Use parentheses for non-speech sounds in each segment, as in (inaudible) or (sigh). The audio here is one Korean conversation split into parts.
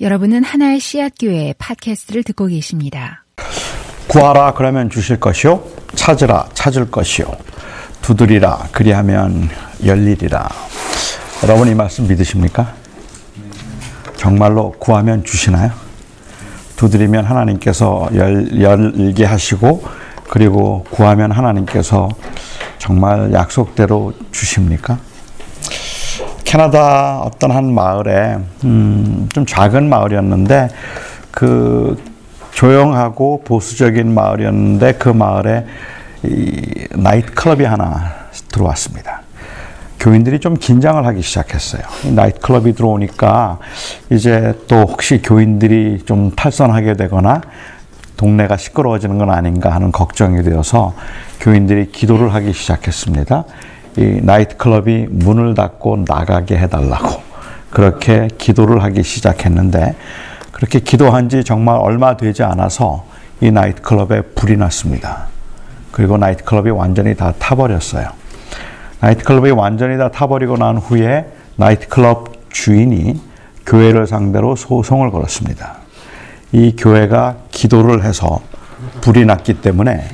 여러분은 하나의 씨앗교회 팟캐스트를 듣고 계십니다. 구하라 그러면 주실 것이요 찾으라 찾을 것이요 두드리라 그리하면 열리리라 여러분 이 말씀 믿으십니까? 정말로 구하면 주시나요? 두드리면 하나님께서 열, 열게 하시고 그리고 구하면 하나님께서 정말 약속대로 주십니까? 캐나다 어떤 한 마을에 음, 좀 작은 마을이었는데 그 조용하고 보수적인 마을이었는데 그 마을에 이 나이트 클럽이 하나 들어왔습니다. 교인들이 좀 긴장을 하기 시작했어요. 나이트 클럽이 들어오니까 이제 또 혹시 교인들이 좀 탈선하게 되거나 동네가 시끄러워지는 건 아닌가 하는 걱정이 되어서 교인들이 기도를 하기 시작했습니다. 이 나이트 클럽이 문을 닫고 나가게 해달라고 그렇게 기도를 하기 시작했는데 그렇게 기도한 지 정말 얼마 되지 않아서 이 나이트 클럽에 불이 났습니다. 그리고 나이트 클럽이 완전히 다 타버렸어요. 나이트 클럽이 완전히 다 타버리고 난 후에 나이트 클럽 주인이 교회를 상대로 소송을 걸었습니다. 이 교회가 기도를 해서 불이 났기 때문에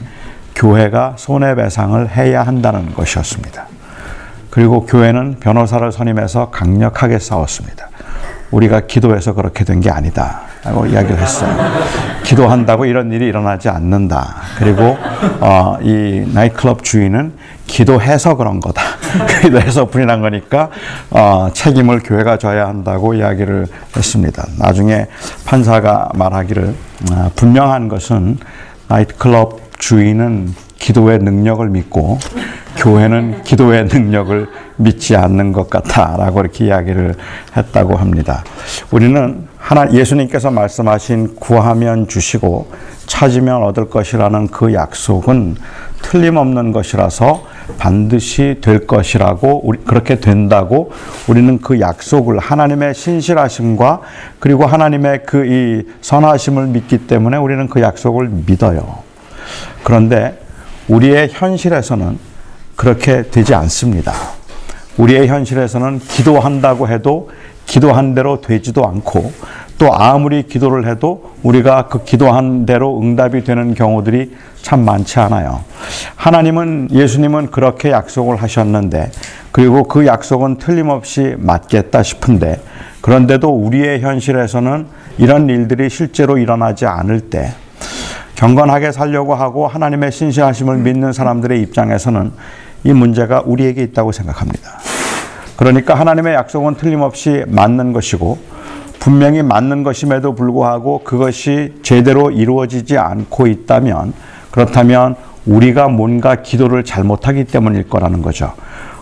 교회가 손해배상을 해야 한다는 것이었습니다. 그리고 교회는 변호사를 선임해서 강력하게 싸웠습니다. 우리가 기도해서 그렇게 된 게 아니다. 라고 이야기를 했어요. 기도한다고 이런 일이 일어나지 않는다. 그리고, 어, 이 나이클럽 주인은 기도해서 그런 거다. (laughs) 기도해서 불이 난 거니까, 어, 책임을 교회가 져야 한다고 이야기를 했습니다. 나중에 판사가 말하기를, 어, 분명한 것은 나이트클럽 주인은 기도의 능력을 믿고 교회는 기도의 능력을 믿지 않는 것 같다라고 이렇게 이야기를 했다고 합니다. 우리는 하나 예수님께서 말씀하신 구하면 주시고 찾으면 얻을 것이라는 그 약속은 틀림없는 것이라서 반드시 될 것이라고 우리 그렇게 된다고 우리는 그 약속을 하나님의 신실하심과 그리고 하나님의 그 이 선하심을 믿기 때문에 우리는 그 약속을 믿어요. 그런데 우리의 현실에서는 그렇게 되지 않습니다. 우리의 현실에서는 기도한다고 해도 기도한 대로 되지도 않고 또 아무리 기도를 해도 우리가 그 기도한 대로 응답이 되는 경우들이 참 많지 않아요. 하나님은 예수님은 그렇게 약속을 하셨는데 그리고 그 약속은 틀림없이 맞겠다 싶은데 그런데도 우리의 현실에서는 이런 일들이 실제로 일어나지 않을 때 경건하게 살려고 하고 하나님의 신실하심을 믿는 사람들의 입장에서는 이 문제가 우리에게 있다고 생각합니다. 그러니까 하나님의 약속은 틀림없이 맞는 것이고 분명히 맞는 것임에도 불구하고 그것이 제대로 이루어지지 않고 있다면 그렇다면 우리가 뭔가 기도를 잘못하기 때문일 거라는 거죠.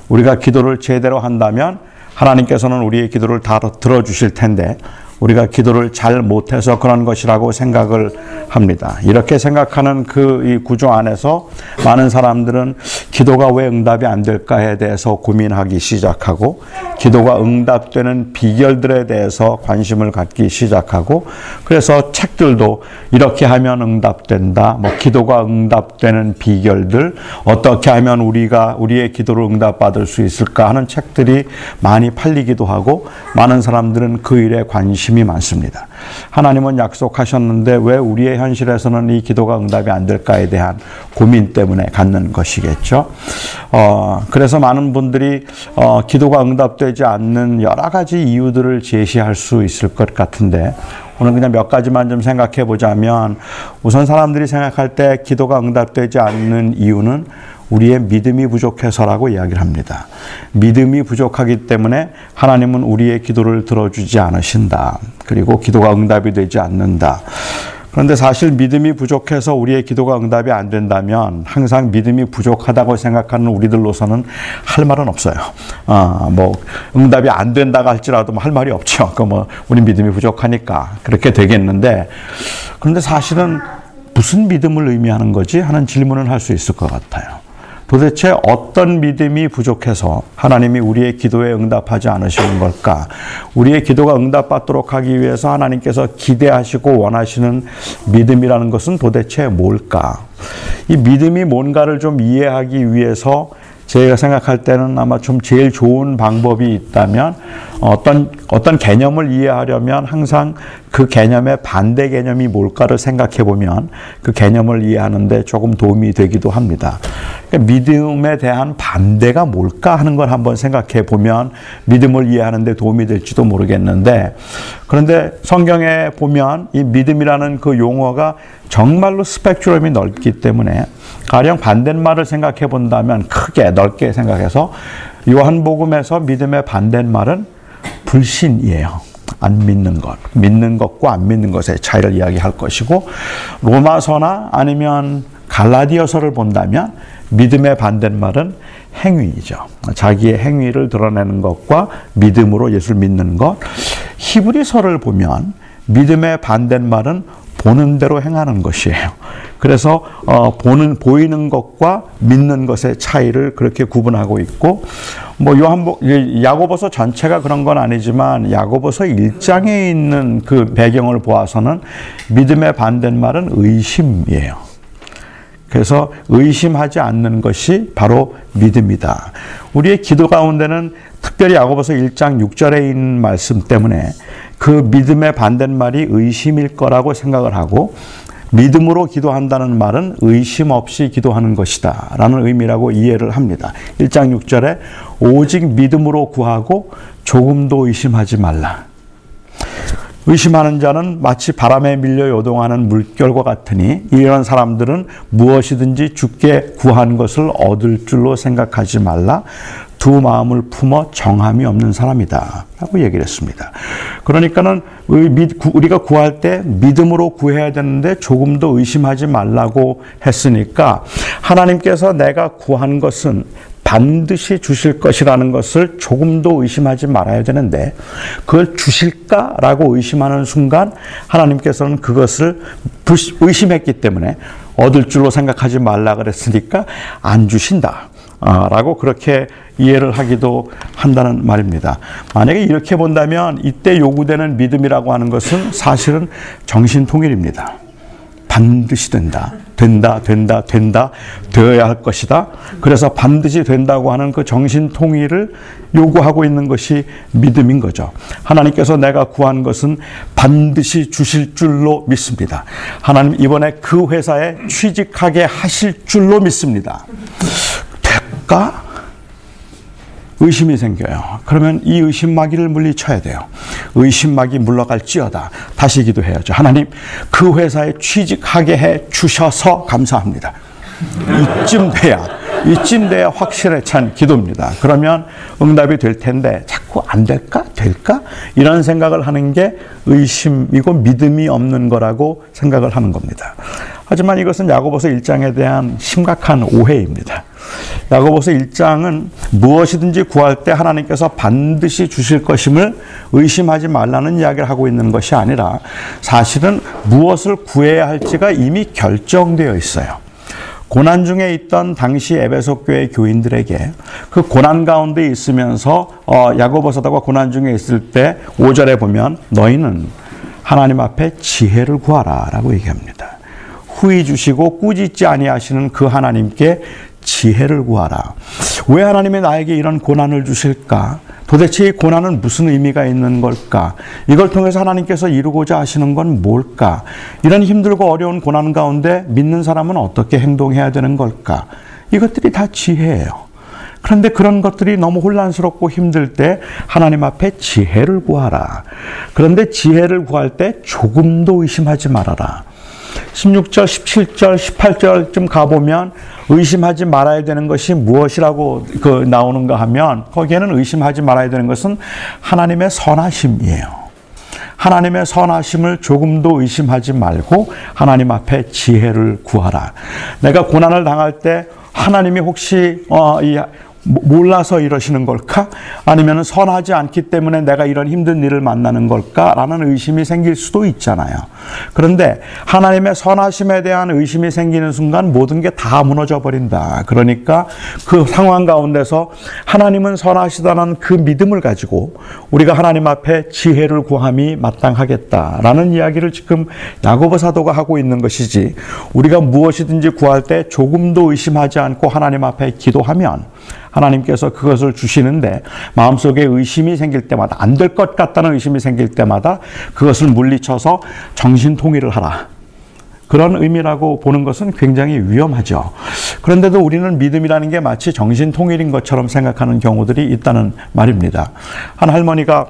우리가 기도를 제대로 한다면 하나님께서는 우리의 기도를 다 들어주실 텐데 우리가 기도를 잘 못해서 그런 것이라고 생각을 합니다. 이렇게 생각하는 그 이 구조 안에서 많은 사람들은 기도가 왜 응답이 안 될까에 대해서 고민하기 시작하고 기도가 응답되는 비결들에 대해서 관심을 갖기 시작하고 그래서 책들도 이렇게 하면 응답된다. 뭐 기도가 응답되는 비결들 어떻게 하면 우리가 우리의 기도를 응답받을 수 있을까 하는 책들이 많이 팔리기도 하고 많은 사람들은 그 일에 관심 관심이 많습니다. 하나님은 약속하셨는데 왜 우리의 현실에서는 이 기도가 응답이 안 될까에 대한 고민 때문에 갖는 것이겠죠. 어, 그래서 많은 분들이 어, 기도가 응답되지 않는 여러 가지 이유들을 제시할 수 있을 것 같은데 오늘 그냥 몇 가지만 좀 생각해 보자면 우선 사람들이 생각할 때 기도가 응답되지 않는 이유는 우리의 믿음이 부족해서라고 이야기를 합니다. 믿음이 부족하기 때문에 하나님은 우리의 기도를 들어주지 않으신다. 그리고 기도가 응답이 되지 않는다. 그런데 사실 믿음이 부족해서 우리의 기도가 응답이 안 된다면 항상 믿음이 부족하다고 생각하는 우리들로서는 할 말은 없어요. 아, 뭐 응답이 안 된다고 할지라도 뭐 할 말이 없죠. 그뭐 우리 믿음이 부족하니까 그렇게 되겠는데 그런데 사실은 무슨 믿음을 의미하는 거지 하는 질문을 할 수 있을 것 같아요. 도대체 어떤 믿음이 부족해서 하나님이 우리의 기도에 응답하지 않으시는 걸까? 우리의 기도가 응답받도록 하기 위해서 하나님께서 기대하시고 원하시는 믿음이라는 것은 도대체 뭘까? 이 믿음이 뭔가를 좀 이해하기 위해서 제가 생각할 때는 아마 좀 제일 좋은 방법이 있다면 어떤 어떤 개념을 이해하려면 항상 그 개념의 반대 개념이 뭘까를 생각해 보면 그 개념을 이해하는데 조금 도움이 되기도 합니다. 그러니까 믿음에 대한 반대가 뭘까 하는 걸 한번 생각해 보면 믿음을 이해하는데 도움이 될지도 모르겠는데 그런데 성경에 보면 이 믿음이라는 그 용어가 정말로 스펙트럼이 넓기 때문에 가령 반대말을 생각해 본다면 크게 넓게 생각해서 요한복음에서 믿음의 반대말은 불신이에요. 안 믿는 것, 믿는 것과 안 믿는 것의 차이를 이야기할 것이고 로마서나 아니면 갈라디아서를 본다면 믿음의 반대말은 행위이죠. 자기의 행위를 드러내는 것과 믿음으로 예수를 믿는 것. 히브리서를 보면 믿음의 반대말은 보는 대로 행하는 것이에요. 그래서 어, 보는 보이는 것과 믿는 것의 차이를 그렇게 구분하고 있고 뭐 요한복 야고보서 전체가 그런 건 아니지만 야고보서 1장에 있는 그 배경을 보아서는 믿음의 반대말은 의심이에요. 그래서 의심하지 않는 것이 바로 믿음이다. 우리의 기도 가운데는 특별히 야고보서 1장 6절에 있는 말씀 때문에 그 믿음의 반대말이 의심일 거라고 생각을 하고 믿음으로 기도한다는 말은 의심 없이 기도하는 것이다. 라는 의미라고 이해를 합니다. 1장 6절에 오직 믿음으로 구하고 조금도 의심하지 말라. 의심하는 자는 마치 바람에 밀려 요동하는 물결과 같으니 이런 사람들은 무엇이든지 죽게 구한 것을 얻을 줄로 생각하지 말라. 두 마음을 품어 정함이 없는 사람이다. 라고 얘기를 했습니다. 그러니까는 우리가 구할 때 믿음으로 구해야 되는데 조금도 의심하지 말라고 했으니까 하나님께서 내가 구한 것은 반드시 주실 것이라는 것을 조금도 의심하지 말아야 되는데 그걸 주실까라고 의심하는 순간 하나님께서는 그것을 의심했기 때문에 얻을 줄로 생각하지 말라 그랬으니까 안 주신다. 아, 라고 그렇게 이해를 하기도 한다는 말입니다. 만약에 이렇게 본다면 이때 요구되는 믿음이라고 하는 것은 사실은 정신통일입니다. 반드시 된다. 된다, 된다, 된다, 되어야 할 것이다. 그래서 반드시 된다고 하는 그 정신 통일을 요구하고 있는 것이 믿음인 거죠. 하나님께서 내가 구한 것은 반드시 주실 줄로 믿습니다. 하나님 이번에 그 회사에 취직하게 하실 줄로 믿습니다. 될까? 의심이 생겨요. 그러면 이 의심마귀를 물리쳐야 돼요. 의심마귀 물러갈지어다. 다시 기도해야죠. 하나님, 그 회사에 취직하게 해 주셔서 감사합니다. 이쯤 돼야, 이쯤 돼야 확실에 찬 기도입니다. 그러면 응답이 될 텐데, 자꾸 안 될까? 될까? 이런 생각을 하는 게 의심이고 믿음이 없는 거라고 생각을 하는 겁니다. 하지만 이것은 야고보서 1장에 대한 심각한 오해입니다. 야고보서 1장은 무엇이든지 구할 때 하나님께서 반드시 주실 것임을 의심하지 말라는 이야기를 하고 있는 것이 아니라 사실은 무엇을 구해야 할지가 이미 결정되어 있어요. 고난 중에 있던 당시 에베소 교회 교인들에게 그 고난 가운데 있으면서 어, 야고보서다가 고난 중에 있을 때 5절에 보면 너희는 하나님 앞에 지혜를 구하라라고 얘기합니다. 후히 주시고 꾸짖지 아니하시는 그 하나님께 지혜를 구하라. 왜 하나님이 나에게 이런 고난을 주실까? 도대체 이 고난은 무슨 의미가 있는 걸까? 이걸 통해서 하나님께서 이루고자 하시는 건 뭘까? 이런 힘들고 어려운 고난 가운데 믿는 사람은 어떻게 행동해야 되는 걸까? 이것들이 다 지혜예요. 그런데 그런 것들이 너무 혼란스럽고 힘들 때 하나님 앞에 지혜를 구하라. 그런데 지혜를 구할 때 조금도 의심하지 말아라. 16절, 17절, 18절쯤 가보면 의심하지 말아야 되는 것이 무엇이라고 그 나오는가 하면 거기에는 의심하지 말아야 되는 것은 하나님의 선하심이에요. 하나님의 선하심을 조금도 의심하지 말고 하나님 앞에 지혜를 구하라. 내가 고난을 당할 때 하나님이 혹시 어, 이 몰라서 이러시는 걸까? 아니면 선하지 않기 때문에 내가 이런 힘든 일을 만나는 걸까? 라는 의심이 생길 수도 있잖아요. 그런데 하나님의 선하심에 대한 의심이 생기는 순간 모든 게 다 무너져 버린다. 그러니까 그 상황 가운데서 하나님은 선하시다는 그 믿음을 가지고 우리가 하나님 앞에 지혜를 구함이 마땅하겠다라는 이야기를 지금 야고보 사도가 하고 있는 것이지 우리가 무엇이든지 구할 때 조금도 의심하지 않고 하나님 앞에 기도하면 하나님께서 그것을 주시는데 마음속에 의심이 생길 때마다 안 될 것 같다는 의심이 생길 때마다 그것을 물리쳐서 정신 통일을 하라. 그런 의미라고 보는 것은 굉장히 위험하죠. 그런데도 우리는 믿음이라는 게 마치 정신 통일인 것처럼 생각하는 경우들이 있다는 말입니다. 한 할머니가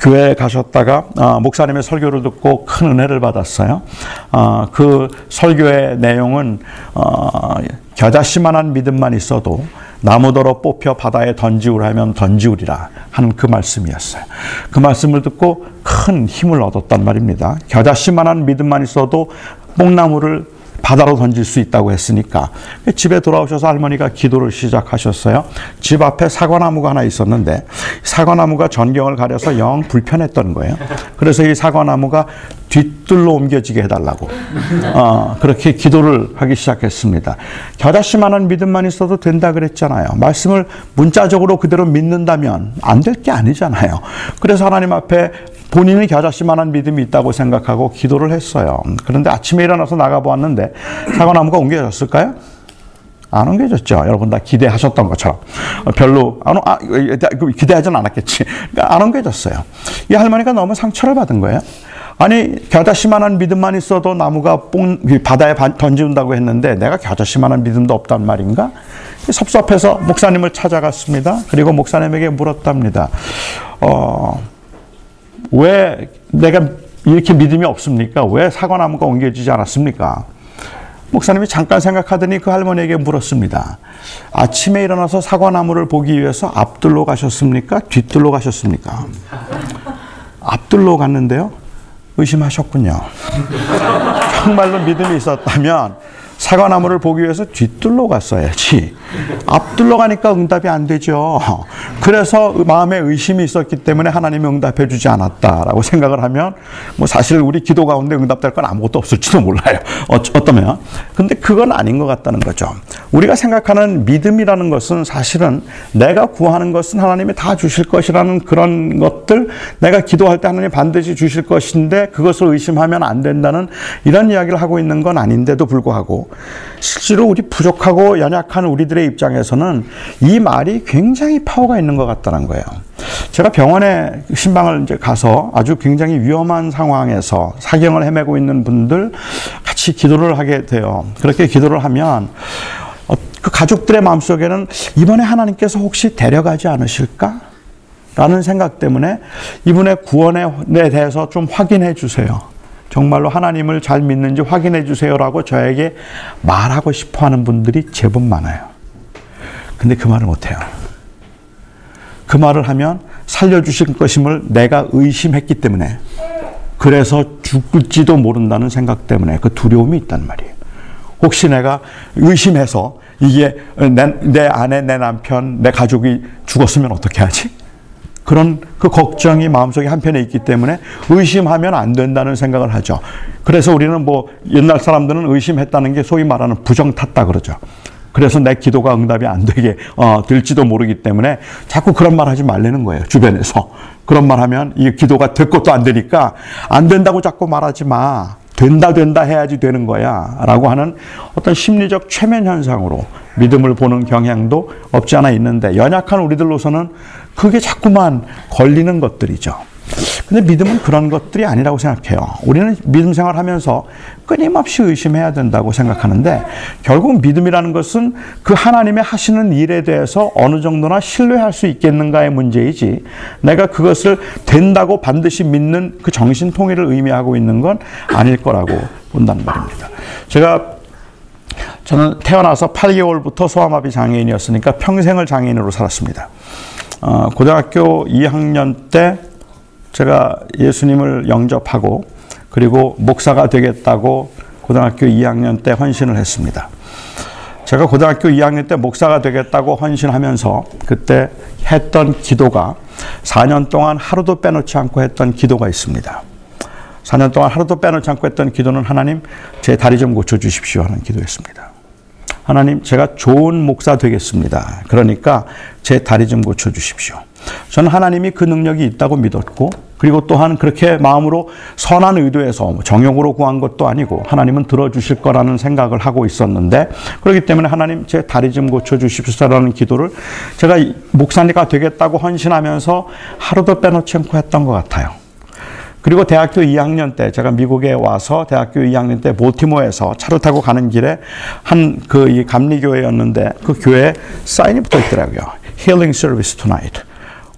교회에 가셨다가 어, 목사님의 설교를 듣고 큰 은혜를 받았어요. 어, 그 설교의 내용은 어, 겨자씨만한 믿음만 있어도 나무더러 뽑혀 바다에 던지우라면 던지우리라 하는 그 말씀이었어요. 그 말씀을 듣고 큰 힘을 얻었단 말입니다. 겨자씨만한 믿음만 있어도 뽕나무를 바다로 던질 수 있다고 했으니까 집에 돌아오셔서 할머니가 기도를 시작하셨어요. 집 앞에 사과나무가 하나 있었는데 사과나무가 전경을 가려서 영 불편했던 거예요. 그래서 이 사과나무가 뒤뜰로 옮겨지게 해달라고 어, 그렇게 기도를 하기 시작했습니다. 겨자씨만한 믿음만 있어도 된다 그랬잖아요. 말씀을 문자적으로 그대로 믿는다면 안 될 게 아니잖아요. 그래서 하나님 앞에 본인은 겨자씨만한 믿음이 있다고 생각하고 기도를 했어요. 그런데 아침에 일어나서 나가보았는데 사과나무가 옮겨졌을까요? 안 옮겨졌죠. 여러분 다 기대하셨던 것처럼. 별로, 안, 아, 기대하진 않았겠지. 그러니까 안 옮겨졌어요. 이 할머니가 너무 상처를 받은 거예요. 아니, 겨자씨만한 믿음만 있어도 나무가 뽕, 바다에 던지운다고 했는데 내가 겨자씨만한 믿음도 없단 말인가? 섭섭해서 목사님을 찾아갔습니다. 그리고 목사님에게 물었답니다. 어, 왜 내가 이렇게 믿음이 없습니까? 왜 사과나무가 옮겨지지 않았습니까? 목사님이 잠깐 생각하더니 그 할머니에게 물었습니다. 아침에 일어나서 사과나무를 보기 위해서 앞들로 가셨습니까? 뒤들로 가셨습니까? 앞들로 갔는데요. 의심하셨군요. (laughs) 정말로 믿음이 있었다면 사과나무를 보기 위해서 뒤뜰로 갔어야지. 앞뜰로 가니까 응답이 안 되죠. 그래서 마음에 의심이 있었기 때문에 하나님이 응답해 주지 않았다라고 생각을 하면 뭐 사실 우리 기도 가운데 응답될 건 아무것도 없을지도 몰라요. 어, 어떠면. 근데 그건 아닌 것 같다는 거죠. 우리가 생각하는 믿음이라는 것은 사실은 내가 구하는 것은 하나님이 다 주실 것이라는 그런 것들 내가 기도할 때 하나님 반드시 주실 것인데 그것을 의심하면 안 된다는 이런 이야기를 하고 있는 건 아닌데도 불구하고 실제로 우리 부족하고 연약한 우리들의 입장에서는 이 말이 굉장히 파워가 있는 것 같다는 거예요. 제가 병원에 신방을 이제 가서 아주 굉장히 위험한 상황에서 사경을 헤매고 있는 분들 같이 기도를 하게 돼요. 그렇게 기도를 하면 어, 그 가족들의 마음속에는 이번에 하나님께서 혹시 데려가지 않으실까? 라는 생각 때문에 이분의 구원에 대해서 좀 확인해 주세요. 정말로 하나님을 잘 믿는지 확인해 주세요라고 저에게 말하고 싶어 하는 분들이 제법 많아요. 근데 그 말을 못 해요. 그 말을 하면 살려주실 것임을 내가 의심했기 때문에 그래서 죽을지도 모른다는 생각 때문에 그 두려움이 있단 말이에요. 혹시 내가 의심해서 이게 내, 내 아내, 내 남편, 내 가족이 죽었으면 어떻게 하지? 그런 그 걱정이 마음속에 한편에 있기 때문에 의심하면 안 된다는 생각을 하죠. 그래서 우리는 뭐 옛날 사람들은 의심했다는 게 소위 말하는 부정 탔다 그러죠. 그래서 내 기도가 응답이 안 되게 어, 될지도 모르기 때문에 자꾸 그런 말 하지 말라는 거예요. 주변에서. 그런 말 하면 이 기도가 될 것도 안 되니까 안 된다고 자꾸 말하지 마. 된다 된다 해야지 되는 거야 라고 하는 어떤 심리적 최면 현상으로 믿음을 보는 경향도 없지 않아 있는데 연약한 우리들로서는 그게 자꾸만 걸리는 것들이죠. 근데 믿음은 그런 것들이 아니라고 생각해요. 우리는 믿음 생활하면서 끊임없이 의심해야 된다고 생각하는데 결국 믿음이라는 것은 그 하나님의 하시는 일에 대해서 어느 정도나 신뢰할 수 있겠는가의 문제이지 내가 그것을 된다고 반드시 믿는 그 정신 통일을 의미하고 있는 건 아닐 거라고 본다는 말입니다. 제가 저는 태어나서 8개월부터 소아마비 장애인이었으니까 평생을 장애인으로 살았습니다. 어, 고등학교 2학년 때 제가 예수님을 영접하고 그리고 목사가 되겠다고 고등학교 2학년 때 헌신을 했습니다. 제가 고등학교 2학년 때 목사가 되겠다고 헌신하면서 그때 했던 기도가 4년 동안 하루도 빼놓지 않고 했던 기도가 있습니다. 4년 동안 하루도 빼놓지 않고 했던 기도는 하나님 제 다리 좀 고쳐주십시오 하는 기도였습니다. 하나님 제가 좋은 목사 되겠습니다. 그러니까 제 다리 좀 고쳐 주십시오. 저는 하나님이 그 능력이 있다고 믿었고 그리고 또한 그렇게 마음으로 선한 의도에서 정욕으로 구한 것도 아니고 하나님은 들어주실 거라는 생각을 하고 있었는데 그렇기 때문에 하나님 제 다리 좀 고쳐주십시오라는 기도를 제가 목사니까 되겠다고 헌신하면서 하루도 빼놓지 않고 했던 것 같아요. 그리고 대학교 2학년 때 제가 미국에 와서 대학교 2학년 때 보티모에서 차를 타고 가는 길에 한 그 이 감리교회였는데 그 교회에 사인이 붙어 있더라고요. Healing Service Tonight.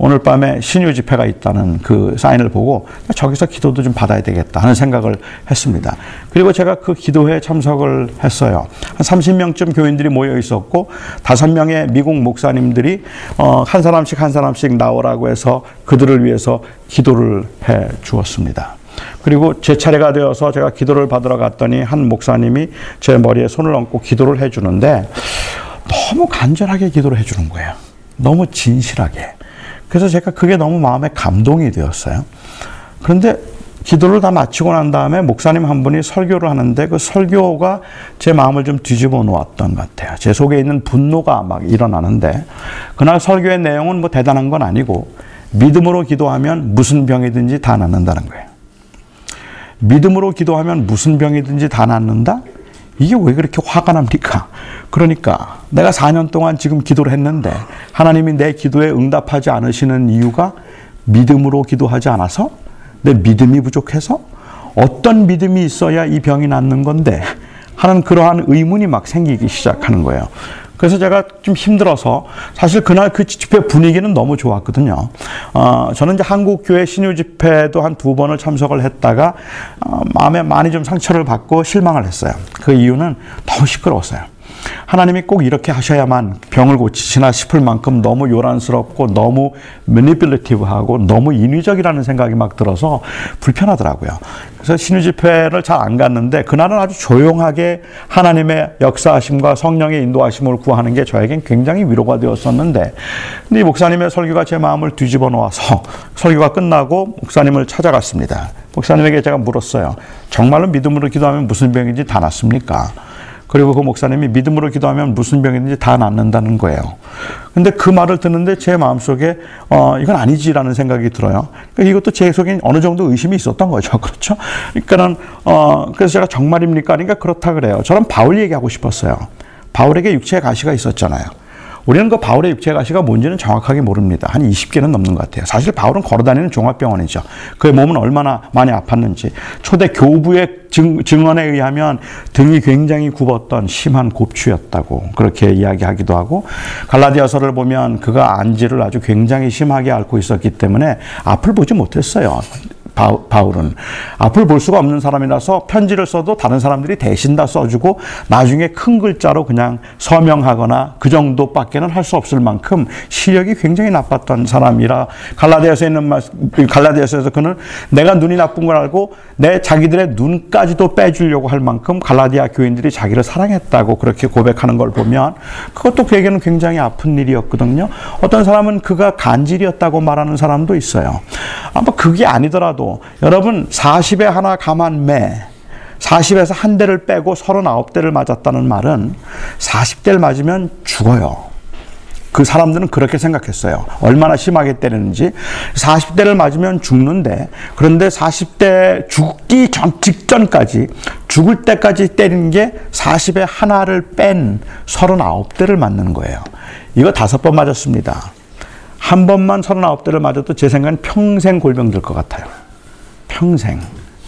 오늘 밤에 신유 집회가 있다는 그 사인을 보고 저기서 기도도 좀 받아야 되겠다 하는 생각을 했습니다. 그리고 제가 그 기도회에 참석을 했어요. 한 30명쯤 교인들이 모여 있었고 다섯 명의 미국 목사님들이 어, 한 사람씩 한 사람씩 나오라고 해서 그들을 위해서 기도를 해 주었습니다. 그리고 제 차례가 되어서 제가 기도를 받으러 갔더니 한 목사님이 제 머리에 손을 얹고 기도를 해 주는데 너무 간절하게 기도를 해 주는 거예요. 너무 진실하게. 그래서 제가 그게 너무 마음에 감동이 되었어요. 그런데 기도를 다 마치고 난 다음에 목사님 한 분이 설교를 하는데 그 설교가 제 마음을 좀 뒤집어 놓았던 것 같아요. 제 속에 있는 분노가 막 일어나는데 그날 설교의 내용은 뭐 대단한 건 아니고 믿음으로 기도하면 무슨 병이든지 다 낫는다는 거예요. 믿음으로 기도하면 무슨 병이든지 다 낫는다? 이게 왜 그렇게 화가 납니까? 그러니까 내가 4년 동안 지금 기도를 했는데 하나님이 내 기도에 응답하지 않으시는 이유가 믿음으로 기도하지 않아서 내 믿음이 부족해서 어떤 믿음이 있어야 이 병이 낫는 건데 하는 그러한 의문이 막 생기기 시작하는 거예요. 그래서 제가 좀 힘들어서 사실 그날 그 집회 분위기는 너무 좋았거든요. 어, 저는 이제 한국 교회 신유 집회도 한 두 번을 참석을 했다가 어, 마음에 많이 좀 상처를 받고 실망을 했어요. 그 이유는 너무 시끄러웠어요. 하나님이 꼭 이렇게 하셔야만 병을 고치시나 싶을 만큼 너무 요란스럽고 너무 매니플레티브하고 너무 인위적이라는 생각이 막 들어서 불편하더라고요. 그래서 신유 집회를 잘 안 갔는데 그날은 아주 조용하게 하나님의 역사하심과 성령의 인도하심을 구하는 게 저에겐 굉장히 위로가 되었었는데 근데 이 목사님의 설교가 제 마음을 뒤집어 놓아서 설교가 끝나고 목사님을 찾아갔습니다. 목사님에게 제가 물었어요. 정말로 믿음으로 기도하면 무슨 병인지 다 낫습니까? 그리고 그 목사님이 믿음으로 기도하면 무슨 병이든지 다 낫는다는 거예요. 근데 그 말을 듣는데 제 마음속에 어 이건 아니지라는 생각이 들어요. 그러니까 이것도 제 속에 어느 정도 의심이 있었던 거죠. (laughs) 그렇죠? 그러니까는 어 그래서 제가 정말입니까? 그러니까 그렇다 그래요. 저는 바울 얘기하고 싶었어요. 바울에게 육체의 가시가 있었잖아요. 우리는 그 바울의 육체 가시가 뭔지는 정확하게 모릅니다. 한 20개는 넘는 것 같아요. 사실 바울은 걸어다니는 종합병원이죠. 그의 몸은 얼마나 많이 아팠는지. 초대 교부의 증, 증언에 의하면 등이 굉장히 굽었던 심한 곱추였다고 그렇게 이야기하기도 하고 갈라디아서를 보면 그가 안지를 아주 굉장히 심하게 앓고 있었기 때문에 앞을 보지 못했어요. 바울은 앞을 볼 수가 없는 사람이라서 편지를 써도 다른 사람들이 대신 다 써주고 나중에 큰 글자로 그냥 서명하거나 그 정도밖에는 할 수 없을 만큼 시력이 굉장히 나빴던 사람이라 갈라디아서 있는 말 갈라디아서에서 그는 내가 눈이 나쁜 걸 알고 내 자기들의 눈까지도 빼주려고 할 만큼 갈라디아 교인들이 자기를 사랑했다고 그렇게 고백하는 걸 보면 그것도 그에게는 굉장히 아픈 일이었거든요. 어떤 사람은 그가 간질이었다고 말하는 사람도 있어요. 아마 그게 아니더라도 여러분 40에 하나 가만 매 40에서 한 대를 빼고 39대를 맞았다는 말은 40대를 맞으면 죽어요. 그 사람들은 그렇게 생각했어요. 얼마나 심하게 때리는지. 40대를 맞으면 죽는데, 그런데 40대 죽기 전, 직전까지, 죽을 때까지 때리는 게 40에 하나를 뺀 39대를 맞는 거예요. 이거 다섯 번 맞았습니다. 한 번만 39대를 맞아도 제 생각엔 평생 골병 들 것 같아요. 평생.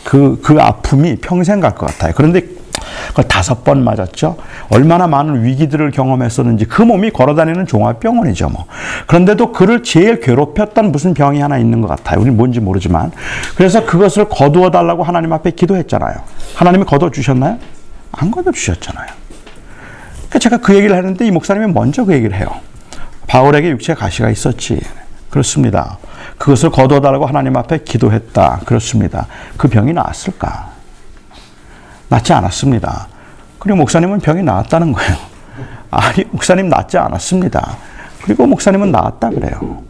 그, 그 아픔이 평생 갈 것 같아요. 그런데 그 다섯 번 맞았죠. 얼마나 많은 위기들을 경험했었는지 그 몸이 걸어다니는 종합병원이죠. 뭐. 그런데도 그를 제일 괴롭혔던 무슨 병이 하나 있는 것 같아요. 우리 뭔지 모르지만. 그래서 그것을 거두어 달라고 하나님 앞에 기도했잖아요. 하나님이 거둬 주셨나요? 안 거둬 주셨잖아요. 그러니까 제가 그 얘기를 하는데 이 목사님이 먼저 그 얘기를 해요. 바울에게 육체 가시가 있었지. 그렇습니다. 그것을 거둬달라고 하나님 앞에 기도했다. 그렇습니다. 그 병이 나았을까? 낫지 않았습니다. 그리고 목사님은 병이 나았다는 거예요. (laughs) 아니, 목사님 낫지 않았습니다. 그리고 목사님은 나았다 그래요.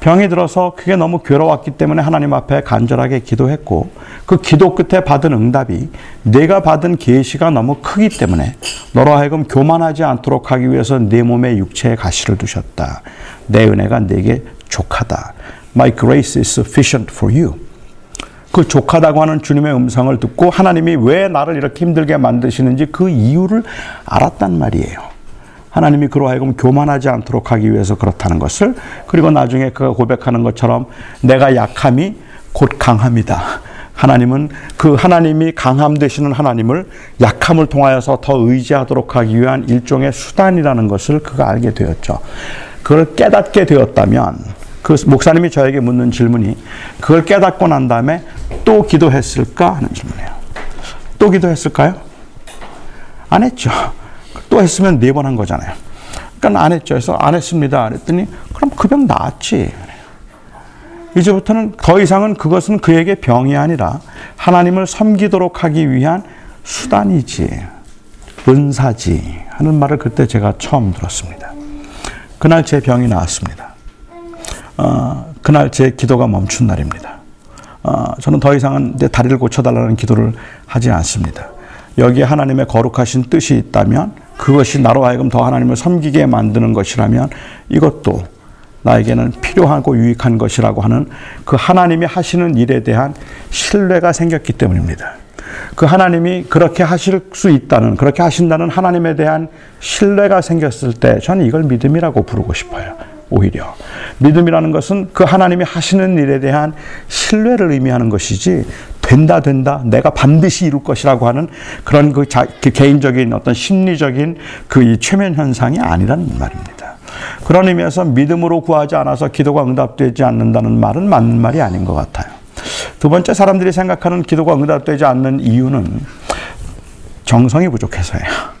병이 들어서 그게 너무 괴로웠기 때문에 하나님 앞에 간절하게 기도했고 그 기도 끝에 받은 응답이 내가 받은 계시가 너무 크기 때문에 너로 하여금 교만하지 않도록 하기 위해서 내 몸에 육체의 가시를 두셨다. 내 은혜가 내게 족하다. My grace is sufficient for you. 그 족하다고 하는 주님의 음성을 듣고 하나님이 왜 나를 이렇게 힘들게 만드시는지 그 이유를 알았단 말이에요. 하나님이 그로 하여금 교만하지 않도록 하기 위해서 그렇다는 것을 그리고 나중에 그가 고백하는 것처럼 내가 약함이 곧 강함이다. 하나님은 그 하나님이 강함 되시는 하나님을 약함을 통하여서 더 의지하도록 하기 위한 일종의 수단이라는 것을 그가 알게 되었죠. 그걸 깨닫게 되었다면 그 목사님이 저에게 묻는 질문이 그걸 깨닫고 난 다음에 또 기도했을까 하는 질문이에요. 또 기도했을까요? 안 했죠. 또 했으면 네 번 한 거잖아요. 그러니까 안 했죠. 그래서 안 했습니다. 그랬더니 그럼 그 병 나았지. 이제부터는 더 이상은 그것은 그에게 병이 아니라 하나님을 섬기도록 하기 위한 수단이지, 은사지 하는 말을 그때 제가 처음 들었습니다. 그날 제 병이 나았습니다. 어, 그날 제 기도가 멈춘 날입니다. 어, 저는 더 이상은 내 다리를 고쳐달라는 기도를 하지 않습니다. 여기에 하나님의 거룩하신 뜻이 있다면 그것이 나로 하여금 더 하나님을 섬기게 만드는 것이라면 이것도 나에게는 필요하고 유익한 것이라고 하는 그 하나님이 하시는 일에 대한 신뢰가 생겼기 때문입니다. 그 하나님이 그렇게 하실 수 있다는, 그렇게 하신다는 하나님에 대한 신뢰가 생겼을 때 저는 이걸 믿음이라고 부르고 싶어요. 오히려. 믿음이라는 것은 그 하나님이 하시는 일에 대한 신뢰를 의미하는 것이지, 된다, 된다, 내가 반드시 이룰 것이라고 하는 그런 그, 자, 그 개인적인 어떤 심리적인 그 최면 현상이 아니라는 말입니다. 그런 의미에서 믿음으로 구하지 않아서 기도가 응답되지 않는다는 말은 맞는 말이 아닌 것 같아요. 두 번째 사람들이 생각하는 기도가 응답되지 않는 이유는 정성이 부족해서예요.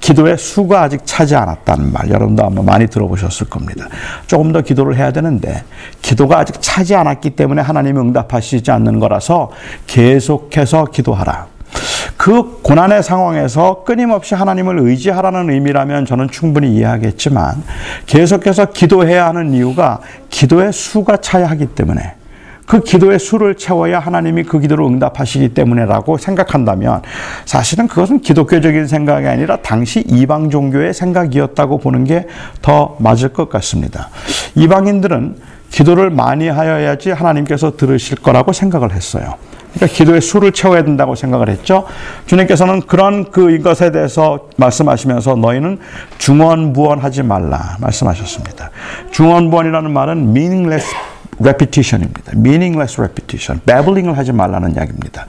기도의 수가 아직 차지 않았다는 말 여러분도 아마 많이 들어보셨을 겁니다. 조금 더 기도를 해야 되는데 기도가 아직 차지 않았기 때문에 하나님이 응답하시지 않는 거라서 계속해서 기도하라. 그 고난의 상황에서 끊임없이 하나님을 의지하라는 의미라면 저는 충분히 이해하겠지만 계속해서 기도해야 하는 이유가 기도의 수가 차야 하기 때문에 그 기도의 수를 채워야 하나님이 그 기도를 응답하시기 때문에라고 생각한다면 사실은 그것은 기독교적인 생각이 아니라 당시 이방 종교의 생각이었다고 보는 게 더 맞을 것 같습니다. 이방인들은 기도를 많이 하여야지 하나님께서 들으실 거라고 생각을 했어요. 그러니까 기도의 수를 채워야 된다고 생각을 했죠. 주님께서는 그런 그 이것에 대해서 말씀하시면서 너희는 중언부언하지 말라 말씀하셨습니다. 중언부언이라는 말은 meaningless repetition입니다. meaningless repetition. babbling 을 하지 말라는 이야기입니다.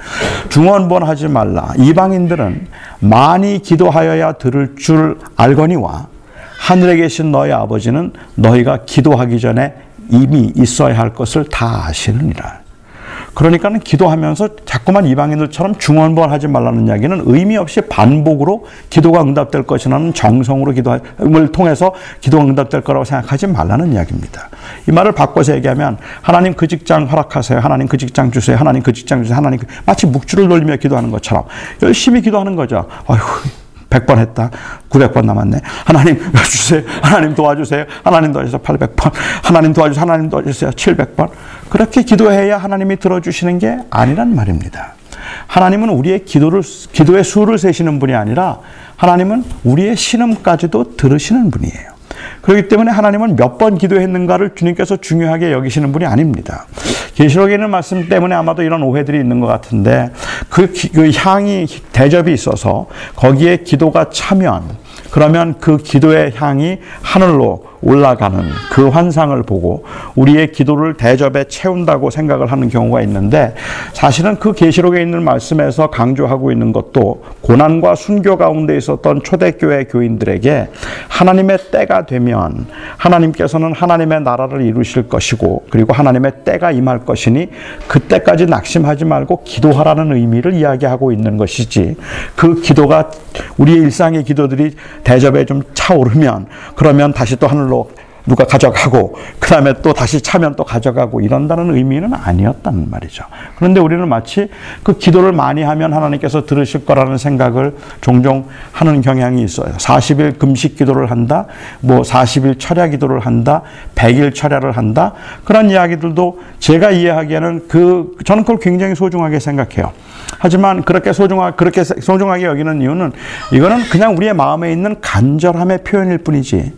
중언부언하지 말라. 이방인들은 많이 기도하여야 들을 줄 알거니와 하늘에 계신 너희 아버지는 너희가 기도하기 전에 이미 있어야 할 것을 다 아시느니라. 그러니까는 기도하면서 자꾸만 이방인들처럼 중언부언하지 말라는 이야기는 의미 없이 반복으로 기도가 응답될 것이라는 정성으로 기도를 통해서 기도가 응답될 거라고 생각하지 말라는 이야기입니다. 이 말을 바꿔서 얘기하면 하나님 그 직장 허락하세요. 하나님 그 직장 주세요. 하나님 그 직장 주세요. 하나님 그 마치 묵주를 돌리며 기도하는 것처럼 열심히 기도하는 거죠. 아휴 100번 했다. 900번 남았네. 하나님 주세요. 하나님 도와주세요. 하나님 도와주세요. 800번. 하나님 도와주세요. 하나님 도와주세요. 700번. 그렇게 기도해야 하나님이 들어주시는 게 아니란 말입니다. 하나님은 우리의 기도를, 기도의 수를 세시는 분이 아니라 하나님은 우리의 신음까지도 들으시는 분이에요. 그렇기 때문에 하나님은 몇 번 기도했는가를 주님께서 중요하게 여기시는 분이 아닙니다. 계시록에 있는 말씀 때문에 아마도 이런 오해들이 있는 것 같은데 그, 그 향이 대접이 있어서 거기에 기도가 차면 그러면 그 기도의 향이 하늘로 올라가는 그 환상을 보고 우리의 기도를 대접에 채운다고 생각을 하는 경우가 있는데 사실은 그 계시록에 있는 말씀에서 강조하고 있는 것도 고난과 순교 가운데 있었던 초대교회 교인들에게 하나님의 때가 되면 하나님께서는 하나님의 나라를 이루실 것이고 그리고 하나님의 때가 임할 것이니 그때까지 낙심하지 말고 기도하라는 의미를 이야기하고 있는 것이지 그 기도가 우리의 일상의 기도들이 대접에 좀 차오르면 그러면 다시 또 하늘로 누가 가져가고 그 다음에 또 다시 차면 또 가져가고 이런다는 의미는 아니었단 말이죠. 그런데 우리는 마치 그 기도를 많이 하면 하나님께서 들으실 거라는 생각을 종종 하는 경향이 있어요. 40일 금식 기도를 한다, 뭐 40일 철야 기도를 한다, 100일 철야를 한다. 그런 이야기들도 제가 이해하기에는 그 저는 그걸 굉장히 소중하게 생각해요. 하지만 그렇게 소중하 그렇게 소중하게 여기는 이유는 이거는 그냥 우리의 마음에 있는 간절함의 표현일 뿐이지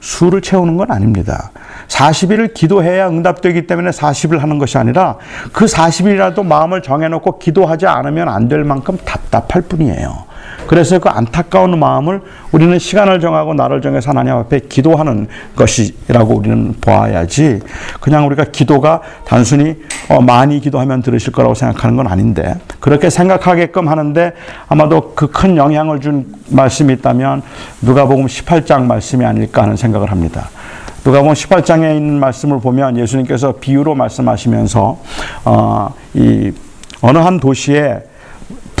수를 채우는 건 아닙니다. 40일을 기도해야 응답되기 때문에 40일 하는 것이 아니라 그 40일이라도 마음을 정해놓고 기도하지 않으면 안 될 만큼 답답할 뿐이에요. 그래서 그 안타까운 마음을 우리는 시간을 정하고 나를 정해서 하나님 앞에 기도하는 것이라고 우리는 보아야지 그냥 우리가 기도가 단순히 어 많이 기도하면 들으실 거라고 생각하는 건 아닌데 그렇게 생각하게끔 하는데 아마도 그 큰 영향을 준 말씀이 있다면 누가복음 18장 말씀이 아닐까 하는 생각을 합니다. 누가복음 18장에 있는 말씀을 보면 예수님께서 비유로 말씀하시면서 어, 이 어느 한 도시에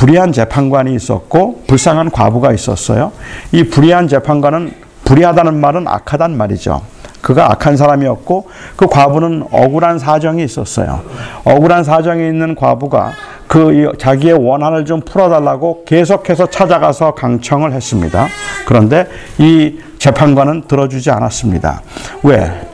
불의한 재판관이 있었고 불쌍한 과부가 있었어요. 이 불의한 재판관은 불의하다는 말은 악하단 말이죠. 그가 악한 사람이었고 그 과부는 억울한 사정이 있었어요. 억울한 사정이 있는 과부가 그 자기의 원한을 좀 풀어달라고 계속해서 찾아가서 강청을 했습니다. 그런데 이 재판관은 들어주지 않았습니다. 왜?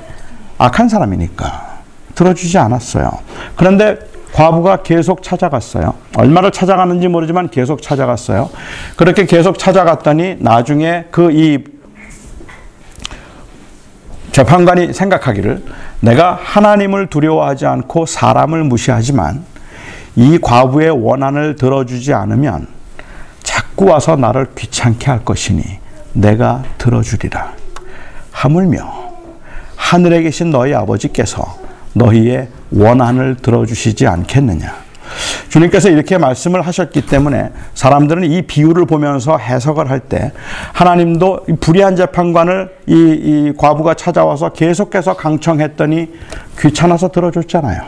악한 사람이니까 들어주지 않았어요. 그런데 과부가 계속 찾아갔어요. 얼마를 찾아갔는지 모르지만 계속 찾아갔어요. 그렇게 계속 찾아갔더니 나중에 그 이 재판관이 생각하기를 내가 하나님을 두려워하지 않고 사람을 무시하지만 이 과부의 원한을 들어주지 않으면 자꾸 와서 나를 귀찮게 할 것이니 내가 들어주리라. 하물며 하늘에 계신 너희 아버지께서 너희의 원한을 들어주시지 않겠느냐. 주님께서 이렇게 말씀을 하셨기 때문에 사람들은 이 비유를 보면서 해석을 할 때 하나님도 불의한 재판관을 이, 이 과부가 찾아와서 계속해서 강청했더니 귀찮아서 들어줬잖아요.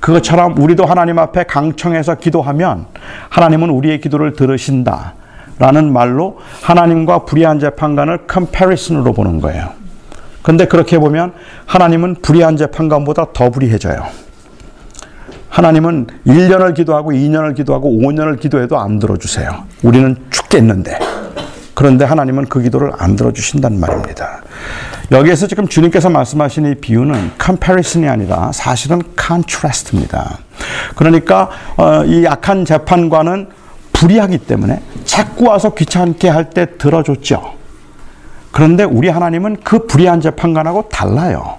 그것처럼 우리도 하나님 앞에 강청해서 기도하면 하나님은 우리의 기도를 들으신다. 라는 말로 하나님과 불의한 재판관을 컴패리슨으로 보는 거예요. 근데 그렇게 보면 하나님은 불의한 재판관보다 더 불의해져요. 하나님은 1년을 기도하고 2년을 기도하고 5년을 기도해도 안 들어주세요. 우리는 죽겠는데. 그런데 하나님은 그 기도를 안 들어주신단 말입니다. 여기에서 지금 주님께서 말씀하신 이 비유는 컴패리슨이 아니라 사실은 컨트라스트입니다. 그러니까 어, 이 악한 재판관은 불의하기 때문에 자꾸 와서 귀찮게 할 때 들어줬죠. 그런데 우리 하나님은 그 불의한 재판관하고 달라요.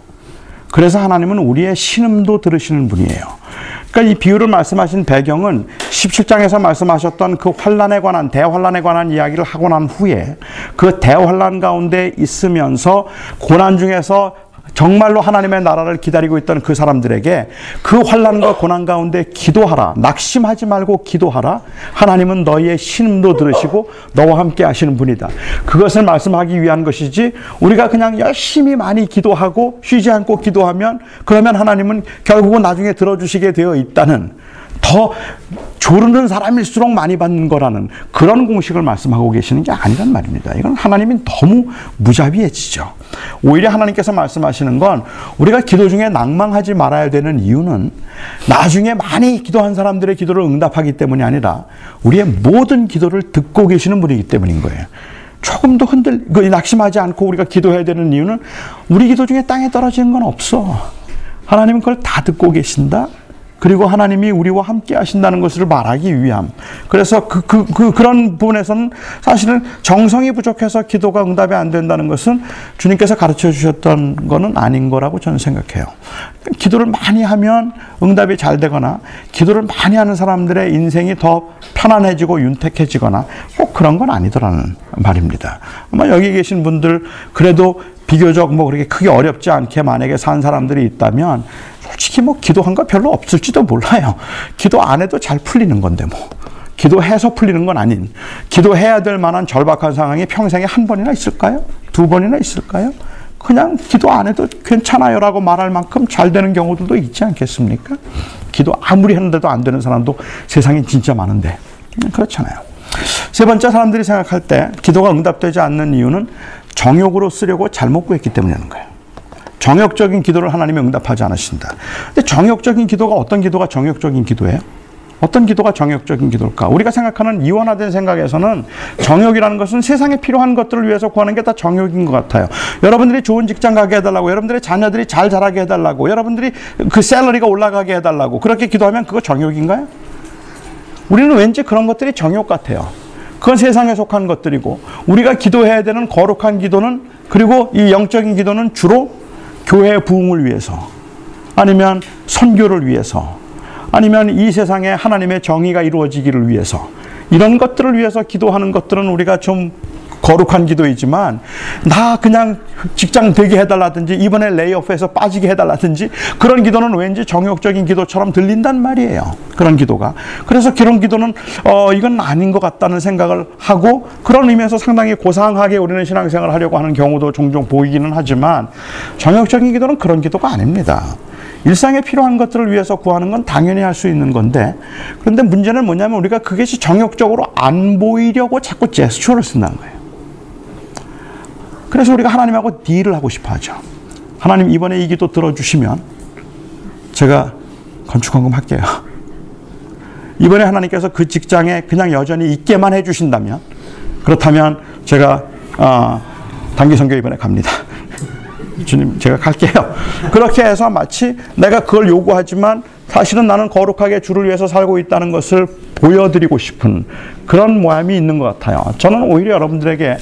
그래서 하나님은 우리의 신음도 들으시는 분이에요. 그러니까 이 비유를 말씀하신 배경은 17장에서 말씀하셨던 그 환란에 관한 대환란에 관한 이야기를 하고 난 후에 그 대환란 가운데 있으면서 고난 중에서 정말로 하나님의 나라를 기다리고 있던 그 사람들에게 그 환란과 고난 가운데 기도하라. 낙심하지 말고 기도하라. 하나님은 너희의 신음도 들으시고 너와 함께 하시는 분이다. 그것을 말씀하기 위한 것이지 우리가 그냥 열심히 많이 기도하고 쉬지 않고 기도하면 그러면 하나님은 결국은 나중에 들어주시게 되어 있다는 더 조르는 사람일수록 많이 받는 거라는 그런 공식을 말씀하고 계시는 게 아니란 말입니다. 이건 하나님이 너무 무자비해지죠. 오히려 하나님께서 말씀하시는 건 우리가 기도 중에 낭망하지 말아야 되는 이유는 나중에 많이 기도한 사람들의 기도를 응답하기 때문이 아니라 우리의 모든 기도를 듣고 계시는 분이기 때문인 거예요. 조금도 흔들, 그 낙심하지 않고 우리가 기도해야 되는 이유는 우리 기도 중에 땅에 떨어지는 건 없어. 하나님은 그걸 다 듣고 계신다. 그리고 하나님이 우리와 함께 하신다는 것을 말하기 위함. 그래서 그, 그, 그, 그런 부분에서는 사실은 정성이 부족해서 기도가 응답이 안 된다는 것은 주님께서 가르쳐 주셨던 거는 아닌 거라고 저는 생각해요. 기도를 많이 하면 응답이 잘 되거나 기도를 많이 하는 사람들의 인생이 더 편안해지고 윤택해지거나 꼭 그런 건 아니더라는 말입니다. 아마 여기 계신 분들 그래도 비교적 뭐 그렇게 크게 어렵지 않게 만약에 산 사람들이 있다면 솔직히 뭐 기도한 거 별로 없을지도 몰라요. 기도 안 해도 잘 풀리는 건데 뭐. 기도해서 풀리는 건 아닌 기도해야 될 만한 절박한 상황이 평생에 한 번이나 있을까요? 두 번이나 있을까요? 그냥 기도 안 해도 괜찮아요라고 말할 만큼 잘 되는 경우들도 있지 않겠습니까? 기도 아무리 했는데도 안 되는 사람도 세상에 진짜 많은데 그렇잖아요. 세 번째 사람들이 생각할 때 기도가 응답되지 않는 이유는 정욕으로 쓰려고 잘못 구했기 때문이라는 거예요. 정욕적인 기도를 하나님이 응답하지 않으신다. 근데 정욕적인 기도가 어떤 기도가 정욕적인 기도예요? 어떤 기도가 정욕적인 기도일까? 우리가 생각하는 이원화된 생각에서는 정욕이라는 것은 세상에 필요한 것들을 위해서 구하는 게 다 정욕인 것 같아요. 여러분들이 좋은 직장 가게 해달라고, 여러분들의 자녀들이 잘 자라게 해달라고, 여러분들이 그 셀러리가 올라가게 해달라고, 그렇게 기도하면 그거 정욕인가요? 우리는 왠지 그런 것들이 정욕 같아요. 그건 세상에 속한 것들이고, 우리가 기도해야 되는 거룩한 기도는 그리고 이 영적인 기도는 주로 교회 부흥을 위해서 아니면 선교를 위해서 아니면 이 세상에 하나님의 정의가 이루어지기를 위해서 이런 것들을 위해서 기도하는 것들은 우리가 좀 거룩한 기도이지만 나 그냥 직장 되게 해달라든지 이번에 레이오프에서 빠지게 해달라든지 그런 기도는 왠지 정욕적인 기도처럼 들린단 말이에요. 그런 기도가. 그래서 그런 기도는 어 이건 아닌 것 같다는 생각을 하고 그런 의미에서 상당히 고상하게 우리는 신앙생활을 하려고 하는 경우도 종종 보이기는 하지만 정욕적인 기도는 그런 기도가 아닙니다. 일상에 필요한 것들을 위해서 구하는 건 당연히 할 수 있는 건데 그런데 문제는 뭐냐면 우리가 그것이 정욕적으로 안 보이려고 자꾸 제스처를 쓴다는 거예요. 그래서 우리가 하나님하고 딜을 하고 싶어 하죠. 하나님 이번에 이 기도 들어주시면 제가 건축헌금 할게요. 이번에 하나님께서 그 직장에 그냥 여전히 있게만 해주신다면 그렇다면 제가 어, 단기 선교 이번에 갑니다. 주님 제가 갈게요. 그렇게 해서 마치 내가 그걸 요구하지만 사실은 나는 거룩하게 주를 위해서 살고 있다는 것을 보여드리고 싶은 그런 모양이 있는 것 같아요. 저는 오히려 여러분들에게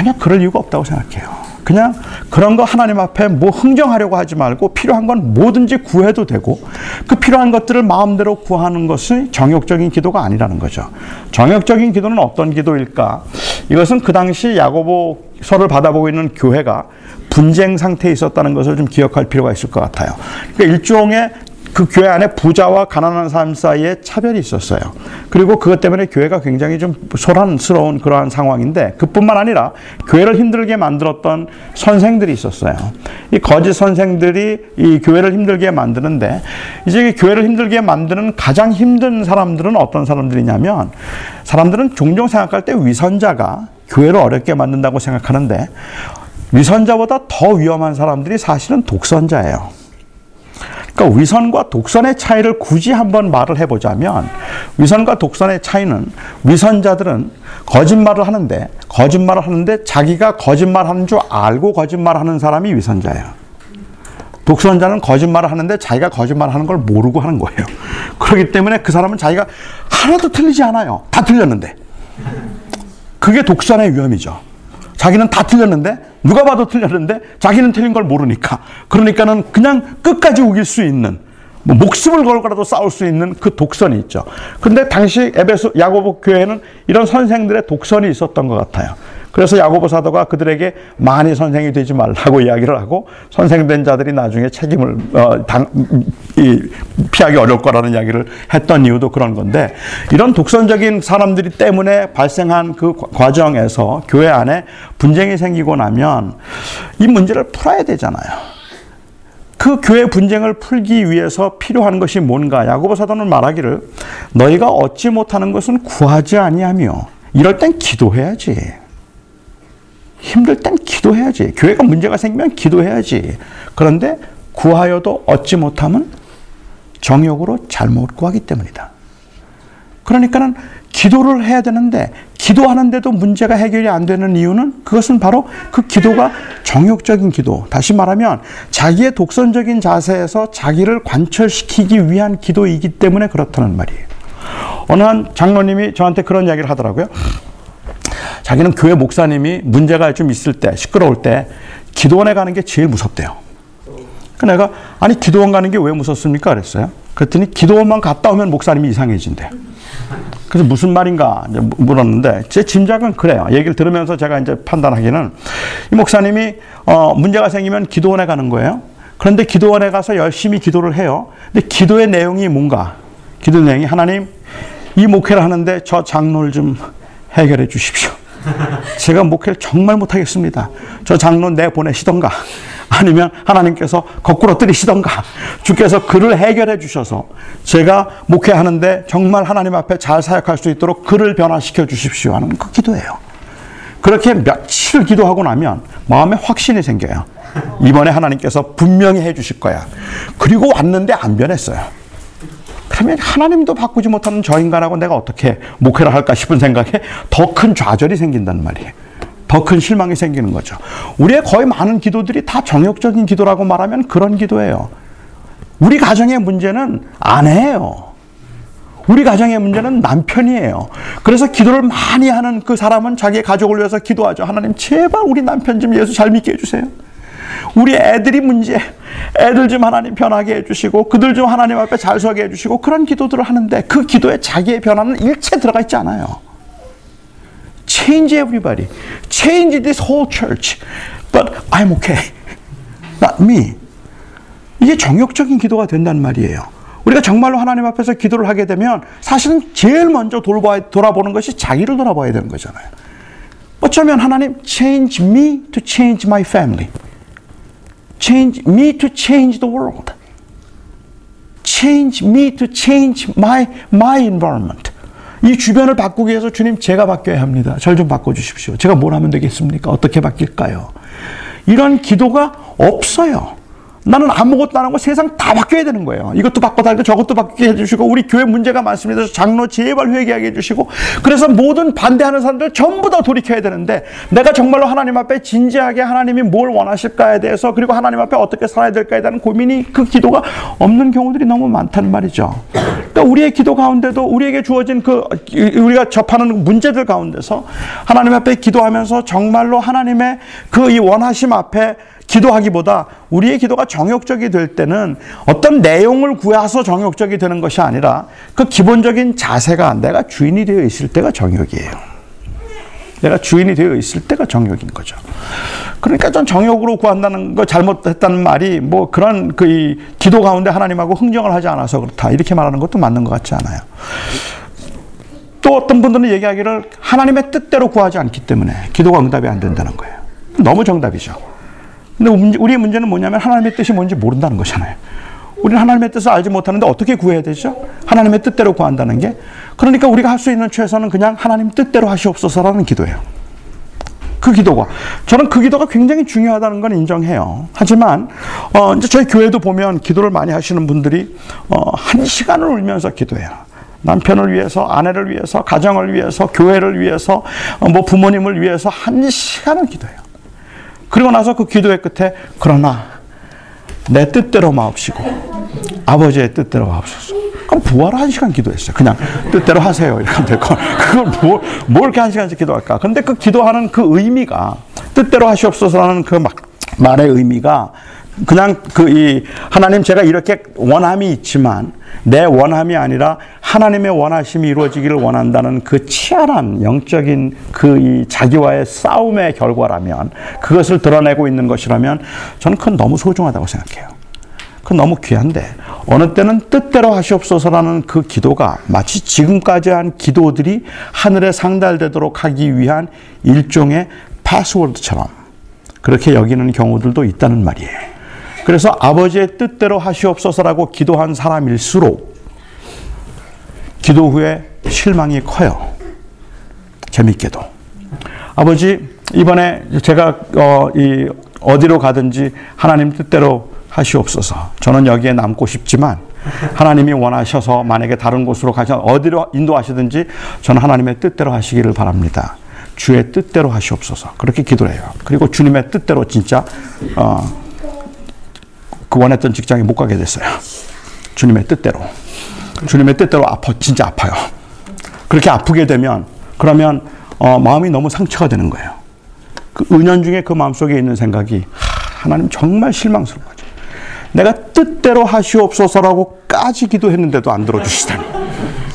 전혀 그럴 이유가 없다고 생각해요. 그냥 그런 거 하나님 앞에 뭐 흥정하려고 하지 말고 필요한 건 뭐든지 구해도 되고 그 필요한 것들을 마음대로 구하는 것이 정욕적인 기도가 아니라는 거죠. 정욕적인 기도는 어떤 기도일까? 이것은 그 당시 야고보서를 받아보고 있는 교회가 분쟁 상태에 있었다는 것을 좀 기억할 필요가 있을 것 같아요. 그러니까 일종의 그 교회 안에 부자와 가난한 사람 사이에 차별이 있었어요. 그리고 그것 때문에 교회가 굉장히 좀 소란스러운 그러한 상황인데 그뿐만 아니라 교회를 힘들게 만들었던 선생들이 있었어요. 이 거짓 선생들이 이 교회를 힘들게 만드는데 이제 교회를 힘들게 만드는 가장 힘든 사람들은 어떤 사람들이냐면 사람들은 종종 생각할 때 위선자가 교회를 어렵게 만든다고 생각하는데 위선자보다 더 위험한 사람들이 사실은 독선자예요. 그러니까 위선과 독선의 차이를 굳이 한번 말을 해보자면 위선과 독선의 차이는 위선자들은 거짓말을 하는데 거짓말을 하는데 자기가 거짓말하는 줄 알고 거짓말하는 사람이 위선자예요. 독선자는 거짓말을 하는데 자기가 거짓말하는 걸 모르고 하는 거예요. 그렇기 때문에 그 사람은 자기가 하나도 틀리지 않아요. 다 틀렸는데. 그게 독선의 위험이죠. 자기는 다 틀렸는데 누가 봐도 틀렸는데 자기는 틀린 걸 모르니까 그러니까는 그냥 끝까지 우길 수 있는 뭐 목숨을 걸고라도 싸울 수 있는 그 독선이 있죠. 근데 당시 에베소 야고보 교회는 이런 선생들의 독선이 있었던 것 같아요. 그래서 야고보 사도가 그들에게 많이 선생이 되지 말라고 이야기를 하고 선생된 자들이 나중에 책임을 어, 당, 이, 피하기 어려울 거라는 이야기를 했던 이유도 그런 건데 이런 독선적인 사람들이 때문에 발생한 그 과정에서 교회 안에 분쟁이 생기고 나면 이 문제를 풀어야 되잖아요. 그 교회 분쟁을 풀기 위해서 필요한 것이 뭔가? 야고보 사도는 말하기를 너희가 얻지 못하는 것은 구하지 아니하며 이럴 땐 기도해야지. 힘들 땐 기도해야지. 교회가 문제가 생기면 기도해야지. 그런데 구하여도 얻지 못하면 정욕으로 잘못 구하기 때문이다. 그러니까는 기도를 해야 되는데 기도하는데도 문제가 해결이 안 되는 이유는 그것은 바로 그 기도가 정욕적인 기도. 다시 말하면 자기의 독선적인 자세에서 자기를 관철시키기 위한 기도이기 때문에 그렇다는 말이에요. 어느 한 장로님이 저한테 그런 이야기를 하더라고요. 자기는 교회 목사님이 문제가 좀 있을 때, 시끄러울 때, 기도원에 가는 게 제일 무섭대요. 그 내가, 아니, 기도원 가는 게 왜 무섭습니까? 그랬어요. 그랬더니 기도원만 갔다 오면 목사님이 이상해진대. 그래서 무슨 말인가 물었는데 제 짐작은 그래요. 얘기를 들으면서 제가 이제 판단하기는 이 목사님이 어 문제가 생기면 기도원에 가는 거예요. 그런데 기도원에 가서 열심히 기도를 해요. 근데 기도의 내용이 뭔가? 기도 내용이 하나님 이 목회를 하는데 저 장로를 좀 해결해 주십시오. (laughs) 제가 목회를 정말 못하겠습니다. 저 장로 내보내시던가 아니면 하나님께서 거꾸로 때리시던가 주께서 그를 해결해 주셔서 제가 목회하는데 정말 하나님 앞에 잘 사역할 수 있도록 그를 변화시켜 주십시오 하는 그 기도예요. 그렇게 며칠 기도하고 나면 마음에 확신이 생겨요. 이번에 하나님께서 분명히 해 주실 거야. 그리고 왔는데 안 변했어요. 그러면 하나님도 바꾸지 못하는 저 인간하고 내가 어떻게 목회를 할까 싶은 생각에 더 큰 좌절이 생긴단 말이에요. 더 큰 실망이 생기는 거죠. 우리의 거의 많은 기도들이 다 정욕적인 기도라고 말하면 그런 기도예요. 우리 가정의 문제는 아내예요. 우리 가정의 문제는 남편이에요. 그래서 기도를 많이 하는 그 사람은 자기 가족을 위해서 기도하죠. 하나님, 제발 우리 남편 좀 예수 잘 믿게 해주세요. 우리 애들이 문제, 애들 좀 하나님 변하게 해주시고, 그들 좀 하나님 앞에 잘 서게 해주시고, 그런 기도들을 하는데, 그 기도에 자기의 변화는 일체 들어가 있지 않아요. Change everybody. Change this whole church. But I'm okay. Not me. 이게 정욕적인 기도가 된단 말이에요. 우리가 정말로 하나님 앞에서 기도를 하게 되면 사실은 제일 먼저 돌봐, 돌아보는 것이 자기를 돌아봐야 되는 거잖아요. 어쩌면 하나님 change me to change my family. Change me to change the world. change me to change my my environment. 이 주변을 바꾸기 위해서 주님 제가 바뀌어야 합니다. 절 좀 바꿔 주십시오. 제가 뭘 하면 되겠습니까? 어떻게 바뀔까요? 이런 기도가 없어요. 나는 아무것도 안 하고 세상 다 바뀌어야 되는 거예요. 이것도 바꿔달고 저것도 바뀌게 해주시고 우리 교회 문제가 많습니다. 장로 제발 회개하게 해주시고 그래서 모든 반대하는 사람들 전부 다 돌이켜야 되는데 내가 정말로 하나님 앞에 진지하게 하나님이 뭘 원하실까에 대해서 그리고 하나님 앞에 어떻게 살아야 될까에 대한 고민이 그 기도가 없는 경우들이 너무 많다는 말이죠. 그러니까 우리의 기도 가운데도 우리에게 주어진 그 우리가 접하는 문제들 가운데서 하나님 앞에 기도하면서 정말로 하나님의 그 이 원하심 앞에 기도하기보다 우리의 기도가 정욕적이 될 때는 어떤 내용을 구해서 정욕적이 되는 것이 아니라 그 기본적인 자세가 내가 주인이 되어 있을 때가 정욕이에요. 내가 주인이 되어 있을 때가 정욕인 거죠. 그러니까 전 정욕으로 구한다는 거 잘못했다는 말이 뭐 그런 그 기도 가운데 하나님하고 흥정을 하지 않아서 그렇다. 이렇게 말하는 것도 맞는 것 같지 않아요. 또 어떤 분들은 얘기하기를 하나님의 뜻대로 구하지 않기 때문에 기도가 응답이 안 된다는 거예요. 너무 정답이죠. 근데 우리의 문제는 뭐냐면 하나님의 뜻이 뭔지 모른다는 것이잖아요. 우리는 하나님의 뜻을 알지 못하는데 어떻게 구해야 되죠? 하나님의 뜻대로 구한다는 게. 그러니까 우리가 할 수 있는 최선은 그냥 하나님 뜻대로 하시옵소서라는 기도예요. 그 기도가 저는 그 기도가 굉장히 중요하다는 건 인정해요. 하지만 어 이제 저희 교회도 보면 기도를 많이 하시는 분들이 어한 시간을 울면서 기도해요. 남편을 위해서, 아내를 위해서, 가정을 위해서, 교회를 위해서, 어 뭐 부모님을 위해서 한 시간을 기도해요. 그리고 나서 그 기도의 끝에 그러나 내 뜻대로 마옵시고 아버지의 뜻대로 마옵소서. 그럼 부활 한 시간 기도했어요. 그냥 뜻대로 하세요. 이렇게 될거 (laughs) 그걸 뭘, 뭘 이렇게 한 시간씩 기도할까? 근데 그 기도하는 그 의미가 뜻대로 하시옵소서라는 그 말의 의미가 그냥 그 이 하나님 제가 이렇게 원함이 있지만 내 원함이 아니라 하나님의 원하심이 이루어지기를 원한다는 그 치열한 영적인 그 이 자기와의 싸움의 결과라면 그것을 드러내고 있는 것이라면 저는 그건 너무 소중하다고 생각해요. 그건 너무 귀한데 어느 때는 뜻대로 하시옵소서라는 그 기도가 마치 지금까지 한 기도들이 하늘에 상달되도록 하기 위한 일종의 패스워드처럼 그렇게 여기는 경우들도 있다는 말이에요. 그래서 아버지의 뜻대로 하시옵소서라고 기도한 사람일수록 기도 후에 실망이 커요. 재밌게도. 아버지, 이번에 제가 어, 이 어디로 가든지 하나님 뜻대로 하시옵소서. 저는 여기에 남고 싶지만 하나님이 원하셔서 만약에 다른 곳으로 가셔 어디로 인도하시든지 저는 하나님의 뜻대로 하시기를 바랍니다. 주의 뜻대로 하시옵소서. 그렇게 기도해요. 그리고 주님의 뜻대로 진짜 어, 그 원했던 직장에 못 가게 됐어요. 주님의 뜻대로. 주님의 뜻대로 아파, 진짜 아파요. 그렇게 아프게 되면, 그러면, 어, 마음이 너무 상처가 되는 거예요. 그 은연 중에 그 마음속에 있는 생각이, 하나님 정말 실망스러운 거죠. 내가 뜻대로 하시옵소서라고까지 기도했는데도 안 들어주시다니.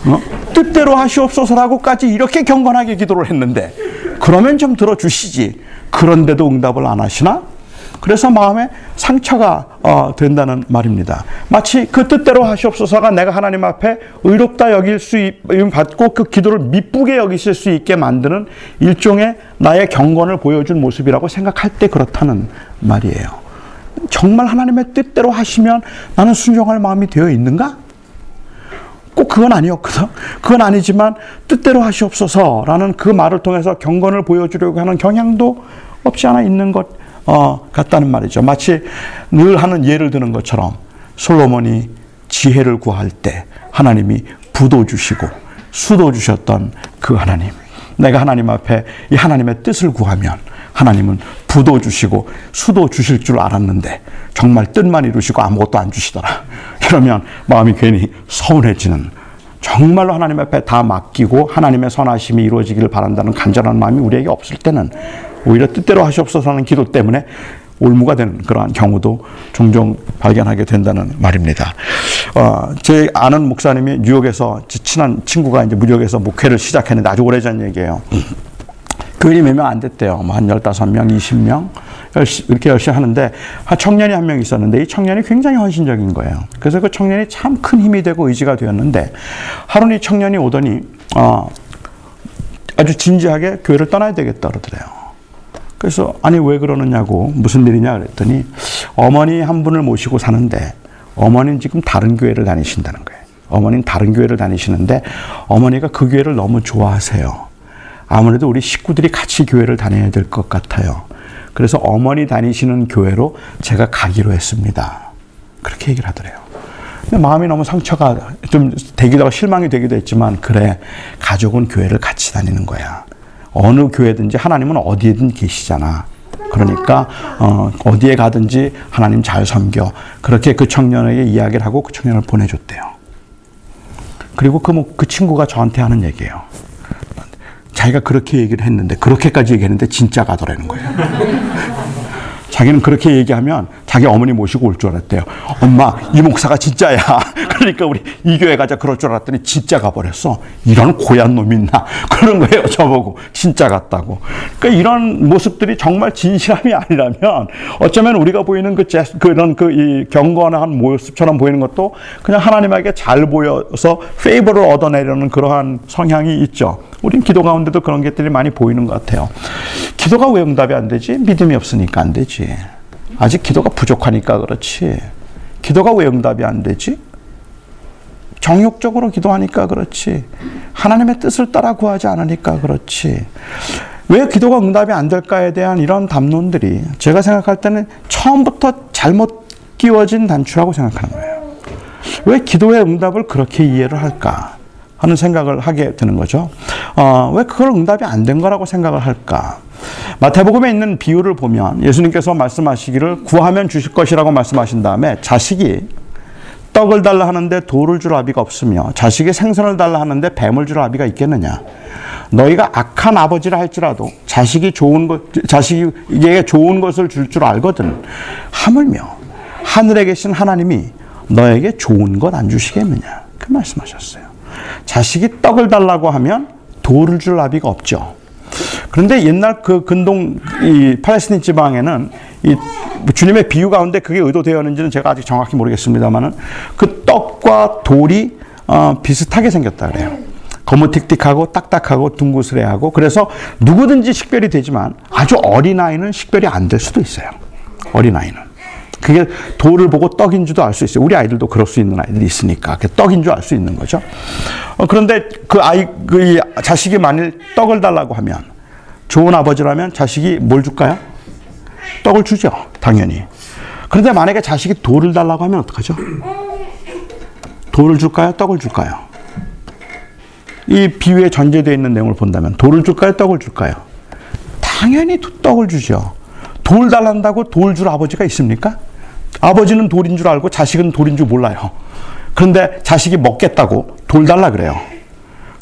어? 뜻대로 하시옵소서라고까지 이렇게 경건하게 기도를 했는데, 그러면 좀 들어주시지. 그런데도 응답을 안 하시나? 그래서 마음에 상처가 어, 된다는 말입니다. 마치 그 뜻대로 하시옵소서가 내가 하나님 앞에 의롭다 여길 수 받고 그 기도를 미쁘게 여기실 수 있게 만드는 일종의 나의 경건을 보여준 모습이라고 생각할 때 그렇다는 말이에요. 정말 하나님의 뜻대로 하시면 나는 순종할 마음이 되어 있는가? 꼭 그건 아니었거든. 그건 아니지만 뜻대로 하시옵소서라는 그 말을 통해서 경건을 보여주려고 하는 경향도 없지 않아 있는 것 어, 같다는 말이죠. 마치 늘 하는 예를 드는 것처럼 솔로몬이 지혜를 구할 때 하나님이 부도 주시고 수도 주셨던 그 하나님. 내가 하나님 앞에 이 하나님의 뜻을 구하면 하나님은 부도 주시고 수도 주실 줄 알았는데 정말 뜻만 이루시고 아무것도 안 주시더라. 이러면 마음이 괜히 서운해지는 정말로 하나님 앞에 다 맡기고 하나님의 선하심이 이루어지기를 바란다는 간절한 마음이 우리에게 없을 때는 오히려 뜻대로 하시옵소서 하는 기도 때문에 올무가 되는 그러한 경우도 종종 발견하게 된다는 말입니다. 어, 제 아는 목사님이 뉴욕에서 친한 친구가 이제 무역에서 목회를 시작했는데 아주 오래전 얘기예요. 교인이 몇 명 안 됐대요. 뭐 한 15명, 20명. 이렇게 열심히 하는데 한 청년이 한 명 있었는데 이 청년이 굉장히 헌신적인 거예요. 그래서 그 청년이 참 큰 힘이 되고 의지가 되었는데 하루는 이 청년이 오더니 어, 아주 진지하게 교회를 떠나야 되겠다 그러더래요. 그래서 아니 왜 그러느냐고 무슨 일이냐 그랬더니 어머니 한 분을 모시고 사는데 어머니는 지금 다른 교회를 다니신다는 거예요. 어머니는 다른 교회를 다니시는데 어머니가 그 교회를 너무 좋아하세요. 아무래도 우리 식구들이 같이 교회를 다녀야 될 것 같아요. 그래서 어머니 다니시는 교회로 제가 가기로 했습니다. 그렇게 얘기를 하더래요. 근데 마음이 너무 상처가 좀 되기도 하고 실망이 되기도 했지만 그래 가족은 교회를 같이 다니는 거야. 어느 교회든지 하나님은 어디에든 계시잖아. 그러니까 어, 어디에 가든지 하나님 잘 섬겨. 그렇게 그 청년에게 이야기를 하고 그 청년을 보내줬대요. 그리고 그, 뭐, 그 친구가 저한테 하는 얘기예요. 자기가 그렇게 얘기를 했는데 그렇게까지 얘기했는데 진짜 가더라는 거예요. 자기는 그렇게 얘기하면 자기 어머니 모시고 올 줄 알았대요. 엄마, 이 목사가 진짜야. (laughs) 그러니까 우리 이 교회 가자 그럴 줄 알았더니 진짜 가버렸어. 이런 고얀 놈이 있나. (laughs) 그런 거예요. 저보고. 진짜 같다고. 그러니까 이런 모습들이 정말 진실함이 아니라면 어쩌면 우리가 보이는 그 제, 그런 그 이 경건한 모습처럼 보이는 것도 그냥 하나님에게 잘 보여서 페이버를 얻어내려는 그러한 성향이 있죠. 우린 기도 가운데도 그런 것들이 많이 보이는 것 같아요. 기도가 왜 응답이 안 되지? 믿음이 없으니까 안 되지. 아직 기도가 부족하니까 그렇지. 기도가 왜 응답이 안 되지? 정욕적으로 기도하니까 그렇지. 하나님의 뜻을 따라 구하지 않으니까 그렇지. 왜 기도가 응답이 안 될까에 대한 이런 담론들이 제가 생각할 때는 처음부터 잘못 끼워진 단추라고 생각하는 거예요. 왜 기도의 응답을 그렇게 이해를 할까? 하는 생각을 하게 되는 거죠. 어, 왜 그걸 응답이 안 된 거라고 생각을 할까? 마태복음에 있는 비유를 보면 예수님께서 말씀하시기를 구하면 주실 것이라고 말씀하신 다음에 자식이 떡을 달라 하는데 돌을 줄 아비가 없으며 자식이 생선을 달라 하는데 뱀을 줄 아비가 있겠느냐? 너희가 악한 아버지라 할지라도 자식이 좋은 것, 자식에게 좋은 것을 줄줄 줄 알거든. 하물며 하늘에 계신 하나님이 너에게 좋은 것 안 주시겠느냐? 그 말씀하셨어요. 자식이 떡을 달라고 하면 돌을 줄 나비가 없죠. 그런데 옛날 그 근동 이 팔레스틴 지방에는 이 주님의 비유 가운데 그게 의도되었는지는 제가 아직 정확히 모르겠습니다만은 그 떡과 돌이 어, 비슷하게 생겼다 그래요. 거무틱틱하고 딱딱하고 둥그스레하고 그래서 누구든지 식별이 되지만 아주 어린아이는 식별이 안 될 수도 있어요. 어린아이는. 그게 돌을 보고 떡인 줄도 알 수 있어요. 우리 아이들도 그럴 수 있는 아이들이 있으니까. 떡인 줄 알 수 있는 거죠. 어, 그런데 그 아이, 그 자식이 만일 떡을 달라고 하면 좋은 아버지라면 자식이 뭘 줄까요? 떡을 주죠. 당연히. 그런데 만약에 자식이 돌을 달라고 하면 어떡하죠? 돌을 줄까요? 떡을 줄까요? 이 비유에 전제되어 있는 내용을 본다면 돌을 줄까요? 떡을 줄까요? 당연히 떡을 주죠. 돌 달란다고 돌 줄 아버지가 있습니까? 아버지는 돌인 줄 알고 자식은 돌인 줄 몰라요. 그런데 자식이 먹겠다고 돌 달라 그래요.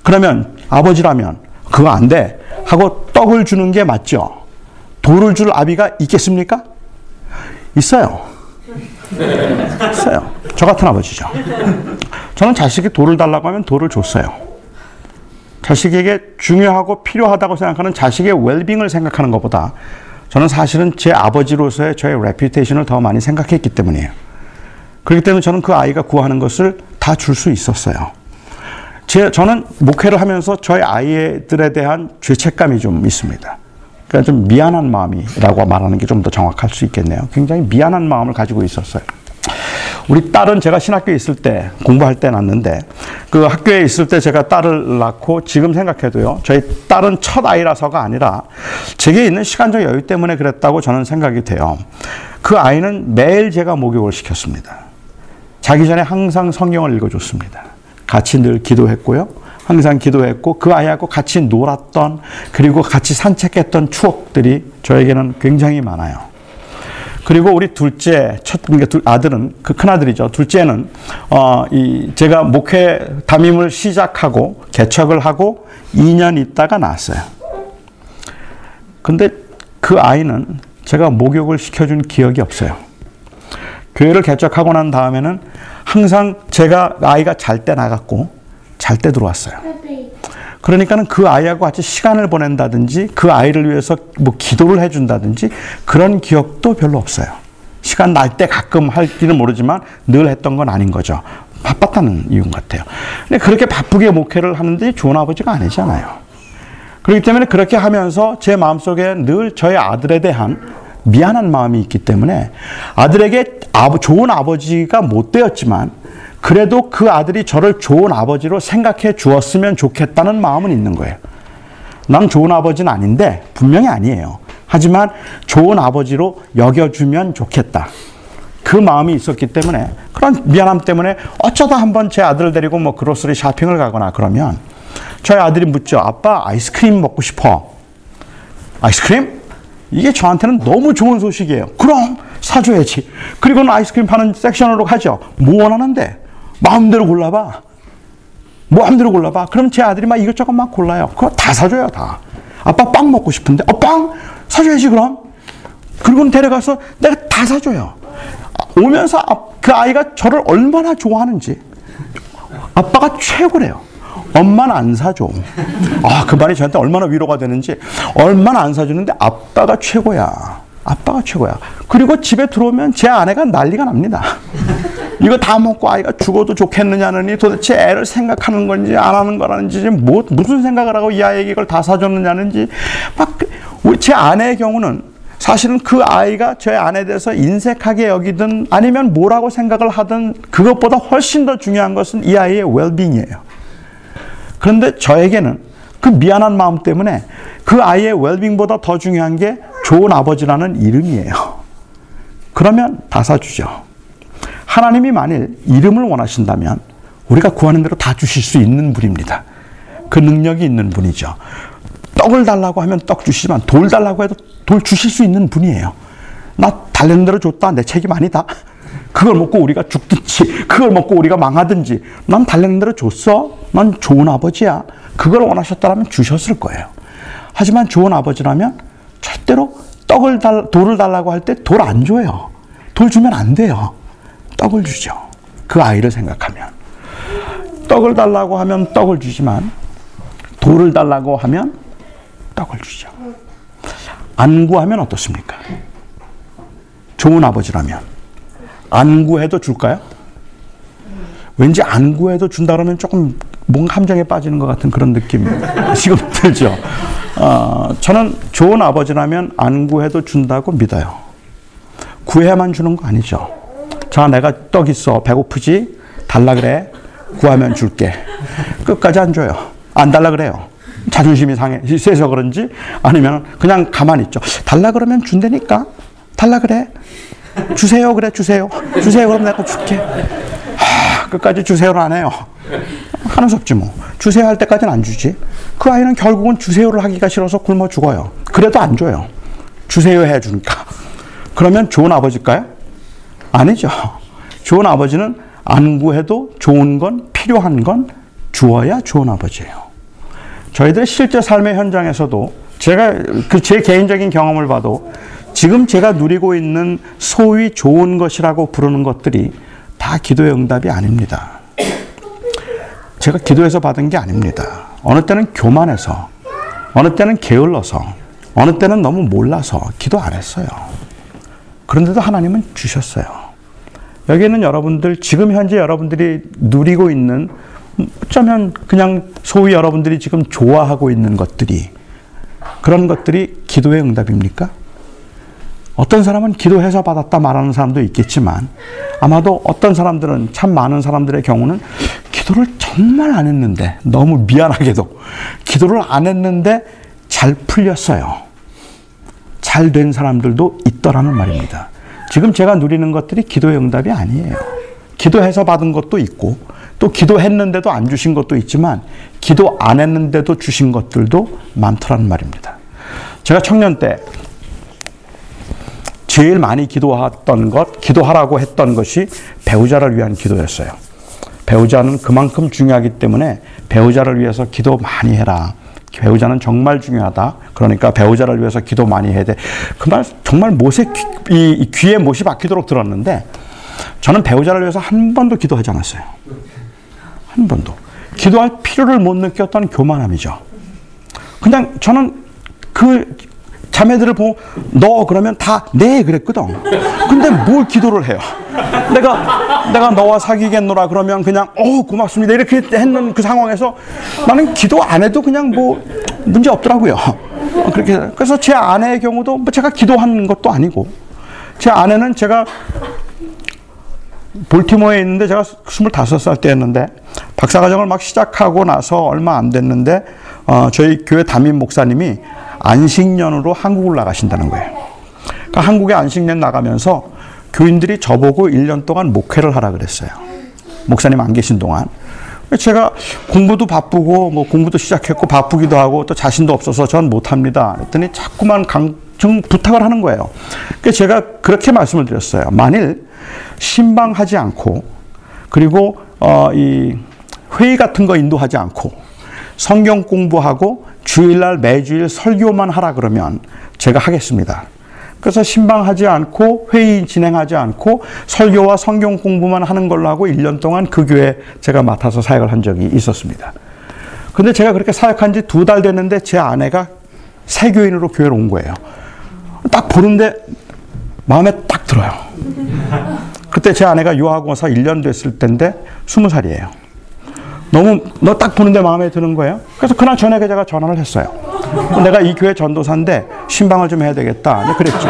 그러면 아버지라면 그거 안 돼. 하고 떡을 주는 게 맞죠. 돌을 줄 아비가 있겠습니까? 있어요. 있어요. 저 같은 아버지죠. 저는 자식이 돌을 달라고 하면 돌을 줬어요. 자식에게 중요하고 필요하다고 생각하는 자식의 웰빙을 생각하는 것보다 저는 사실은 제 아버지로서의 저의 reputation을 더 많이 생각했기 때문이에요. 그렇기 때문에 저는 그 아이가 구하는 것을 다 줄 수 있었어요. 제, 저는 목회를 하면서 저희 아이들에 대한 죄책감이 좀 있습니다. 그러니까 좀 미안한 마음이라고 말하는 게 좀 더 정확할 수 있겠네요. 굉장히 미안한 마음을 가지고 있었어요. 우리 딸은 제가 신학교에 있을 때 공부할 때 낳는데 그 학교에 있을 때 제가 딸을 낳고 지금 생각해도요. 저희 딸은 첫 아이라서가 아니라 제게 있는 시간적 여유 때문에 그랬다고 저는 생각이 돼요. 그 아이는 매일 제가 목욕을 시켰습니다. 자기 전에 항상 성경을 읽어줬습니다. 같이 늘 기도했고요. 항상 기도했고 그 아이하고 같이 놀았던 그리고 같이 산책했던 추억들이 저에게는 굉장히 많아요. 그리고 우리 둘째, 첫, 그러니까 아들은, 그 큰아들이죠. 둘째는, 어, 이, 제가 목회 담임을 시작하고, 개척을 하고, 2년 있다가 낳았어요. 근데 그 아이는 제가 목욕을 시켜준 기억이 없어요. 교회를 개척하고 난 다음에는 항상 제가 아이가 잘 때 나갔고, 잘 때 들어왔어요. 그러니까는 그 아이하고 같이 시간을 보낸다든지 그 아이를 위해서 뭐 기도를 해준다든지 그런 기억도 별로 없어요. 시간 날 때 가끔 할지는 모르지만 늘 했던 건 아닌 거죠. 바빴다는 이유 같아요. 근데 그렇게 바쁘게 목회를 하는데 좋은 아버지가 아니잖아요. 그렇기 때문에 그렇게 하면서 제 마음속에 늘 저의 아들에 대한 미안한 마음이 있기 때문에 아들에게 좋은 아버지가 못 되었지만 그래도 그 아들이 저를 좋은 아버지로 생각해 주었으면 좋겠다는 마음은 있는 거예요. 난 좋은 아버지는 아닌데 분명히 아니에요. 하지만 좋은 아버지로 여겨주면 좋겠다. 그 마음이 있었기 때문에 그런 미안함 때문에 어쩌다 한번 제 아들을 데리고 뭐 그로스리 쇼핑을 가거나 그러면 저희 아들이 묻죠. 아빠 아이스크림 먹고 싶어. 아이스크림? 이게 저한테는 너무 좋은 소식이에요. 그럼 사줘야지. 그리고는 아이스크림 파는 섹션으로 가죠. 뭐 원하는데? 마음대로 골라봐. 마음대로 골라봐. 그럼 제 아들이 막 이것저것 막 골라요. 그거 다 사줘요, 다. 아빠 빵 먹고 싶은데, 어, 빵? 사줘야지, 그럼. 그리고는 데려가서 내가 다 사줘요. 오면서 그 아이가 저를 얼마나 좋아하는지. 아빠가 최고래요. 엄마는 안 사줘. 아, 그 말이 저한테 얼마나 위로가 되는지. 얼마나 안 사주는데 아빠가 최고야. 아빠가 최고야. 그리고 집에 들어오면 제 아내가 난리가 납니다. (laughs) 이거 다 먹고 아이가 죽어도 좋겠느냐느니 도대체 애를 생각하는 건지 안 하는 거라는지 뭐, 무슨 생각을 하고 이 아이에게 이걸 다 사줬느냐는지 막 제 아내의 경우는 사실은 그 아이가 저의 아내에 대해서 인색하게 여기든 아니면 뭐라고 생각을 하든 그것보다 훨씬 더 중요한 것은 이 아이의 웰빙이에요. 그런데 저에게는 그 미안한 마음 때문에 그 아이의 웰빙보다 더 중요한 게 좋은 아버지라는 이름이에요. 그러면 다 사주죠. 하나님이 만일 이름을 원하신다면 우리가 구하는 대로 다 주실 수 있는 분입니다. 그 능력이 있는 분이죠. 떡을 달라고 하면 떡 주시지만 돌 달라고 해도 돌 주실 수 있는 분이에요. 나 달라는 대로 줬다. 내 책임 아니다. 그걸 먹고 우리가 죽든지, 그걸 먹고 우리가 망하든지, 난 달라는 대로 줬어. 난 좋은 아버지야. 그걸 원하셨다면 주셨을 거예요. 하지만 좋은 아버지라면 절대로 떡을 달, 돌을 달라고 할 때 돌 안 줘요. 돌 주면 안 돼요. 떡을 주죠. 그 아이를 생각하면. 떡을 달라고 하면 떡을 주지만 돌을 달라고 하면 떡을 주죠. 안 구하면 어떻습니까? 좋은 아버지라면 안 구해도 줄까요? 왠지 안 구해도 준다 그러면 조금 뭔가 함정에 빠지는 것 같은 그런 느낌 (laughs) 지금 들죠. 어, 저는 좋은 아버지라면 안 구해도 준다고 믿어요. 구해야만 주는 거 아니죠. 자, 내가 떡 있어. 배고프지? 달라 그래. 구하면 줄게. 끝까지 안 줘요. 안 달라 그래요. 자존심이 상해, 세서 그런지 아니면 그냥 가만히 있죠. 달라 그러면 준다니까. 달라 그래. 주세요. 그래. 주세요. 주세요. 그럼 내가 줄게. 하, 끝까지 주세요를 안 해요. 수 없지 뭐. 주세요 할 때까지는 안 주지. 그 아이는 결국은 주세요를 하기가 싫어서 굶어 죽어요. 그래도 안 줘요. 주세요 해 주니까. 그러면 좋은 아버지일까요? 아니죠. 좋은 아버지는 안 구해도 좋은 건 필요한 건 주어야 좋은 아버지예요. 저희들 실제 삶의 현장에서도 제가 그 제 개인적인 경험을 봐도 지금 제가 누리고 있는 소위 좋은 것이라고 부르는 것들이 다 기도의 응답이 아닙니다. 제가 기도해서 받은 게 아닙니다. 어느 때는 교만해서, 어느 때는 게을러서, 어느 때는 너무 몰라서 기도 안 했어요. 그런데도 하나님은 주셨어요. 여기는 여러분들, 지금 현재 여러분들이 누리고 있는, 어쩌면 그냥 소위 여러분들이 지금 좋아하고 있는 것들이, 그런 것들이 기도의 응답입니까? 어떤 사람은 기도해서 받았다 말하는 사람도 있겠지만, 아마도 어떤 사람들은, 참 많은 사람들의 경우는 기도를 정말 안 했는데 너무 미안하게도 기도를 안 했는데 잘 풀렸어요. 잘 된 사람들도 있더라는 말입니다. 지금 제가 누리는 것들이 기도의 응답이 아니에요. 기도해서 받은 것도 있고 또 기도했는데도 안 주신 것도 있지만 기도 안 했는데도 주신 것들도 많더라는 말입니다. 제가 청년 때 제일 많이 기도했던 것, 기도하라고 했던 것이 배우자를 위한 기도였어요. 배우자는 그만큼 중요하기 때문에 배우자를 위해서 기도 많이 해라. 배우자는 정말 중요하다. 그러니까 배우자를 위해서 기도 많이 해야 돼. 그 말 정말 못에 귀, 귀에 못이 박히도록 들었는데 저는 배우자를 위해서 한 번도 기도하지 않았어요. 한 번도. 기도할 필요를 못 느꼈던 교만함이죠. 그냥 저는 그 자매들을 보고 너 그러면 다 네 그랬거든. 근데 뭘 기도를 해요? 내가 내가 너와 사귀겠노라 그러면 그냥 어 고맙습니다 이렇게 했는 그 상황에서 나는 기도 안 해도 그냥 뭐 문제 없더라고요. 그렇게 그래서 제 아내의 경우도 뭐 제가 기도한 것도 아니고 제 아내는 제가 볼티모어에 있는데 제가 25살 때였는데 박사과정을 막 시작하고 나서 얼마 안 됐는데 어, 저희 교회 담임 목사님이 안식년으로 한국을 나가신다는 거예요. 그러니까 한국에 안식년 나가면서 교인들이 저보고 1년 동안 목회를 하라 그랬어요. 목사님 안 계신 동안. 제가 공부도 바쁘고 뭐 공부도 시작했고 바쁘기도 하고 또 자신도 없어서 전 못합니다. 그랬더니 자꾸만 강청 부탁을 하는 거예요. 그래서 제가 그렇게 말씀을 드렸어요. 만일 신방하지 않고 그리고 어, 이 회의 같은 거 인도하지 않고 성경 공부하고 주일날 매주일 설교만 하라 그러면 제가 하겠습니다. 그래서 신방하지 않고 회의 진행하지 않고 설교와 성경 공부만 하는 걸로 하고 1년 동안 그 교회 제가 맡아서 사역을 한 적이 있었습니다. 근데 제가 그렇게 사역한 지 두 달 됐는데 제 아내가 새 교인으로 교회로 온 거예요. 딱 보는데 마음에 딱 들어요. 그때 제 아내가 유학 와서 1년 됐을 때인데 20살이에요. 너무 너 딱 보는데 마음에 드는 거예요. 그래서 그날 저녁에 제가 전화를 했어요. 내가 이 교회 전도사인데 신방을 좀 해야 되겠다. 그랬죠.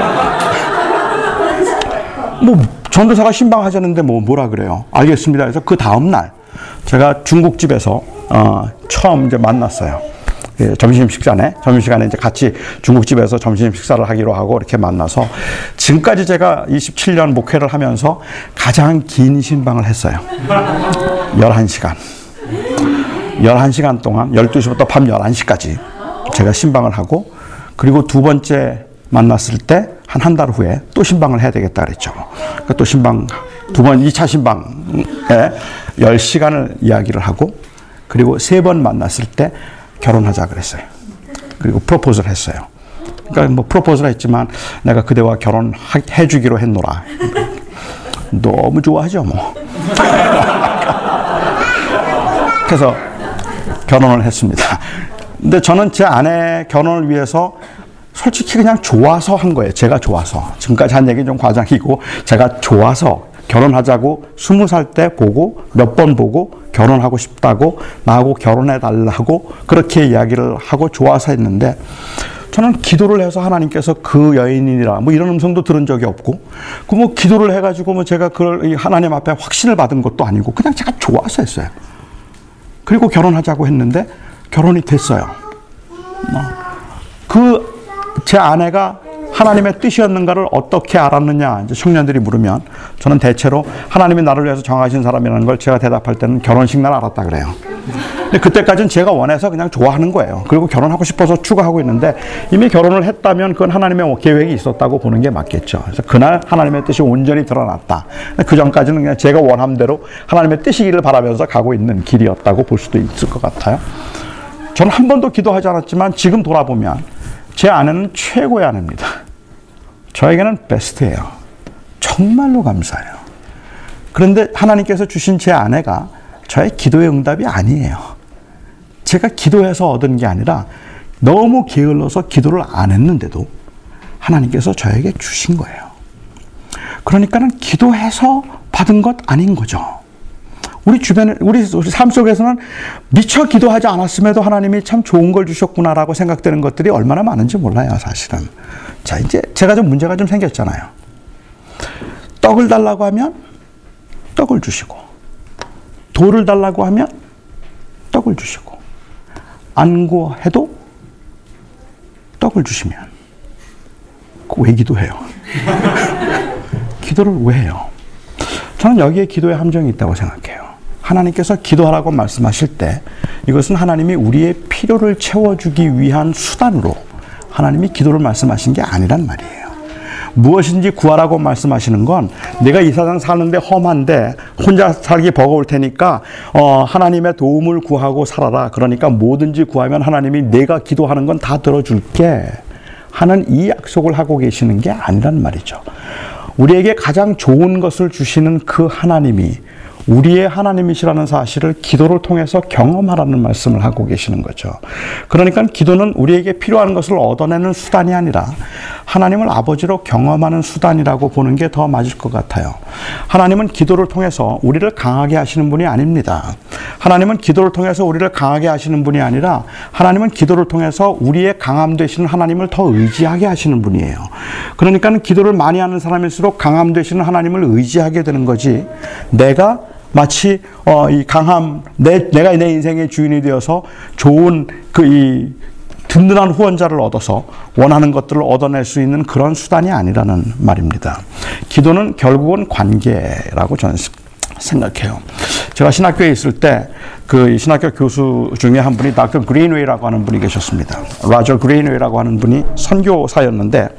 뭐 전도사가 신방하자는데 뭐 뭐라 그래요. 알겠습니다. 그래서 그 다음 날 제가 중국집에서 어, 처음 이제 만났어요. 예, 점심 식사네. 점심 시간에 이제 같이 중국집에서 점심 식사를 하기로 하고 이렇게 만나서 지금까지 제가 27년 목회를 하면서 가장 긴 신방을 했어요. 11시간. 11시간 동안 12시부터 밤 11시까지 제가 신방을 하고 그리고 두 번째 만났을 때 한 한 달 후에 또 신방을 해야 되겠다 그랬죠. 그러니까 또 신방 두 번 2차 신방에 10시간을 이야기를 하고 그리고 세 번 만났을 때 결혼하자 그랬어요. 그리고 프로포즈를 했어요. 그러니까 뭐 프로포즈를 했지만 내가 그대와 결혼해 주기로 했노라. 너무 좋아하죠, 뭐. 그래서 결혼을 했습니다. 근데 저는 제 아내 결혼을 위해서 솔직히 그냥 좋아서 한 거예요. 제가 좋아서. 지금까지 한 얘기 좀 과장이고, 제가 좋아서 결혼하자고 스무 살 때 보고, 몇 번 보고, 결혼하고 싶다고, 나하고 결혼해 달라고, 그렇게 이야기를 하고 좋아서 했는데, 저는 기도를 해서 하나님께서 그 여인이라 뭐 이런 음성도 들은 적이 없고, 그 뭐 기도를 해가지고 뭐 제가 그걸 하나님 앞에 확신을 받은 것도 아니고, 그냥 제가 좋아서 했어요. 그리고 결혼하자고 했는데 결혼이 됐어요. 뭐, 그제 아내가 하나님의 뜻이었는가를 어떻게 알았느냐 이제 청년들이 물으면 저는 대체로 하나님이 나를 위해서 정하신 사람이라는 걸 제가 대답할 때는 결혼식 날 알았다 그래요. 근데 그때까지는 제가 원해서 그냥 좋아하는 거예요. 그리고 결혼하고 싶어서 추구하고 있는데 이미 결혼을 했다면 그건 하나님의 계획이 있었다고 보는 게 맞겠죠. 그래서 그날 하나님의 뜻이 온전히 드러났다. 그 전까지는 그냥 제가 원함대로 하나님의 뜻이기를 바라면서 가고 있는 길이었다고 볼 수도 있을 것 같아요. 저는 한 번도 기도하지 않았지만 지금 돌아보면 제 아내는 최고의 아내입니다. 저에게는 베스트예요. 정말로 감사해요. 그런데 하나님께서 주신 제 아내가 저의 기도의 응답이 아니에요. 제가 기도해서 얻은 게 아니라 너무 게을러서 기도를 안 했는데도 하나님께서 저에게 주신 거예요. 그러니까는 기도해서 받은 것 아닌 거죠. 우리 주변에, 우리 삶 속에서는 미처 기도하지 않았음에도 하나님이 참 좋은 걸 주셨구나라고 생각되는 것들이 얼마나 많은지 몰라요, 사실은. 자, 이제 제가 좀 문제가 좀 생겼잖아요. 떡을 달라고 하면 떡을 주시고, 돌을 달라고 하면 떡을 주시고, 안 구해도 떡을 주시면, 왜 기도해요? (laughs) 기도를 왜 해요? 저는 여기에 기도의 함정이 있다고 생각해요. 하나님께서 기도하라고 말씀하실 때 이것은 하나님이 우리의 필요를 채워주기 위한 수단으로 하나님이 기도를 말씀하신 게 아니란 말이에요. 무엇인지 구하라고 말씀하시는 건 내가 이 세상 사는데 험한데 혼자 살기 버거울 테니까 어, 하나님의 도움을 구하고 살아라. 그러니까 뭐든지 구하면 하나님이 내가 기도하는 건 다 들어줄게. 하는 이 약속을 하고 계시는 게 아니란 말이죠. 우리에게 가장 좋은 것을 주시는 그 하나님이 우리의 하나님이시라는 사실을 기도를 통해서 경험하라는 말씀을 하고 계시는 거죠. 그러니까 기도는 우리에게 필요한 것을 얻어내는 수단이 아니라 하나님을 아버지로 경험하는 수단이라고 보는 게 더 맞을 것 같아요. 하나님은 기도를 통해서 우리를 강하게 하시는 분이 아닙니다. 하나님은 기도를 통해서 우리를 강하게 하시는 분이 아니라 하나님은 기도를 통해서 우리의 강함 되시는 하나님을 더 의지하게 하시는 분이에요. 그러니까 기도를 많이 하는 사람일수록 강함 되시는 하나님을 의지하게 되는 거지. 내가 마치 어, 이 강함 내, 내가 내 인생의 주인이 되어서 좋은 그 이 든든한 후원자를 얻어서 원하는 것들을 얻어낼 수 있는 그런 수단이 아니라는 말입니다. 기도는 결국은 관계라고 저는 생각해요. 제가 신학교에 있을 때 그 신학교 교수 중에 한 분이 닥터 그린웨이라고 하는 분이 계셨습니다. 라저 그린웨이라고 하는 분이 선교사였는데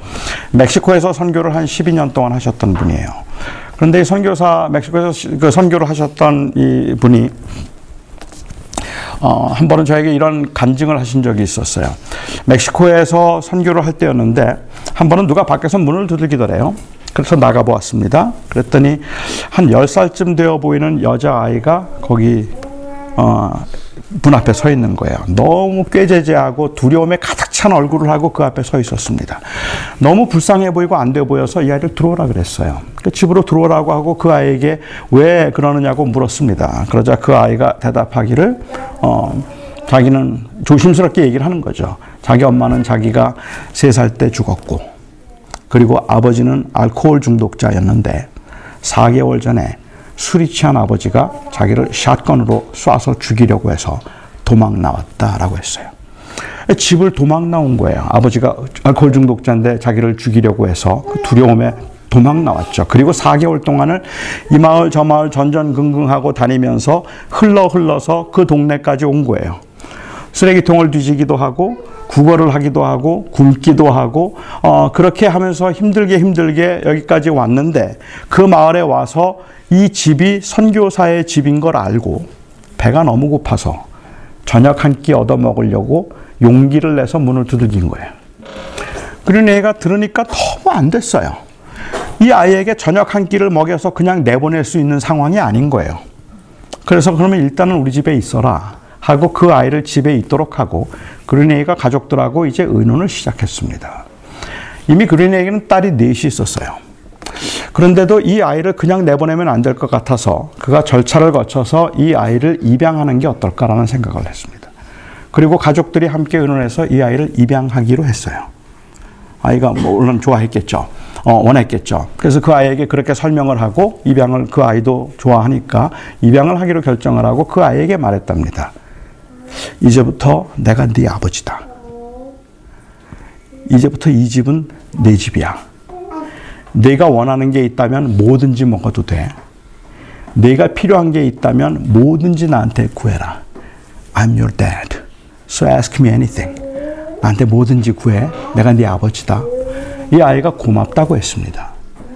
멕시코에서 선교를 한 12년 동안 하셨던 분이에요. 그런데 이 선교사 멕시코에서 그 선교를 하셨던 이 분이 어, 한 번은 저에게 이런 간증을 하신 적이 있었어요. 멕시코에서 선교를 할 때였는데 한 번은 누가 밖에서 문을 두들기더래요. 그래서 나가 보았습니다. 그랬더니 한 10살쯤 되어 보이는 여자아이가 거기 어, 문 앞에 서 있는 거예요. 너무 꾀재재하고 두려움에 가득 찬 얼굴을 하고 그 앞에 서 있었습니다. 너무 불쌍해 보이고 안 돼 보여서 이 아이를 들어오라 그랬어요. 그 집으로 들어오라고 하고 그 아이에게 왜 그러느냐고 물었습니다. 그러자 그 아이가 대답하기를 어, 자기는 조심스럽게 얘기를 하는 거죠. 자기 엄마는 자기가 세 살 때 죽었고 그리고 아버지는 알코올 중독자였는데 4개월 전에 술이 취한 아버지가 자기를 샷건으로 쏴서 죽이려고 해서 도망 나왔다라고 했어요. 집을 도망 나온 거예요. 아버지가 알코올 중독자인데 자기를 죽이려고 해서 그 두려움에 도망 나왔죠. 그리고 4개월 동안을 이 마을 저 마을 전전긍긍하고 다니면서 흘러 흘러서 그 동네까지 온 거예요. 쓰레기통을 뒤지기도 하고 구걸을 하기도 하고 굶기도 하고 어, 그렇게 하면서 힘들게 힘들게 여기까지 왔는데 그 마을에 와서 이 집이 선교사의 집인 걸 알고 배가 너무 고파서 저녁 한 끼 얻어 먹으려고 용기를 내서 문을 두들긴 거예요. 그런 애가 들으니까 너무 안 됐어요. 이 아이에게 저녁 한 끼를 먹여서 그냥 내보낼 수 있는 상황이 아닌 거예요. 그래서 그러면 일단은 우리 집에 있어라 하고 그 아이를 집에 있도록 하고 그린에이가 가족들하고 이제 의논을 시작했습니다. 이미 그린에이는 딸이 넷이 있었어요. 그런데도 이 아이를 그냥 내보내면 안 될 것 같아서 그가 절차를 거쳐서 이 아이를 입양하는 게 어떨까라는 생각을 했습니다. 그리고 가족들이 함께 의논해서 이 아이를 입양하기로 했어요. 아이가 뭐 물론 좋아했겠죠. 어, 원했겠죠. 그래서 그 아이에게 그렇게 설명을 하고 입양을 그 아이도 좋아하니까 입양을 하기로 결정을 하고 그 아이에게 말했답니다. 이제부터 내가 네 아버지다. 이제부터 이 집은 내 집이야. 내가 원하는 게 있다면 뭐든지 먹어도 돼. 내가 필요한 게 있다면 뭐든지 나한테 구해라. I'm your dad. So ask me anything. 나한테 뭐든지 구해. 내가 네 아버지다. 이 아이가 고맙다고 했습니다.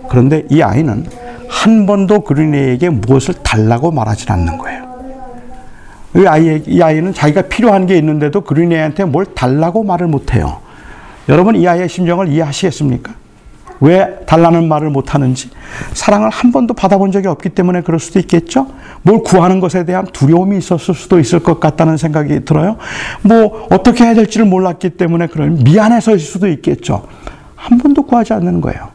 그런데 이 아이는 한 번도 그린에게 무엇을 달라고 말하지 않는 거예요. 이, 아이, 이 아이는 자기가 필요한 게 있는데도 그린에한테 뭘 달라고 말을 못해요. 여러분 이 아이의 심정을 이해하시겠습니까? 왜 달라는 말을 못하는지 사랑을 한 번도 받아본 적이 없기 때문에 그럴 수도 있겠죠. 뭘 구하는 것에 대한 두려움이 있었을 수도 있을 것 같다는 생각이 들어요. 뭐 어떻게 해야 될지를 몰랐기 때문에 그런 미안해서일 수도 있겠죠. 한 번도 구하지 않는 거예요.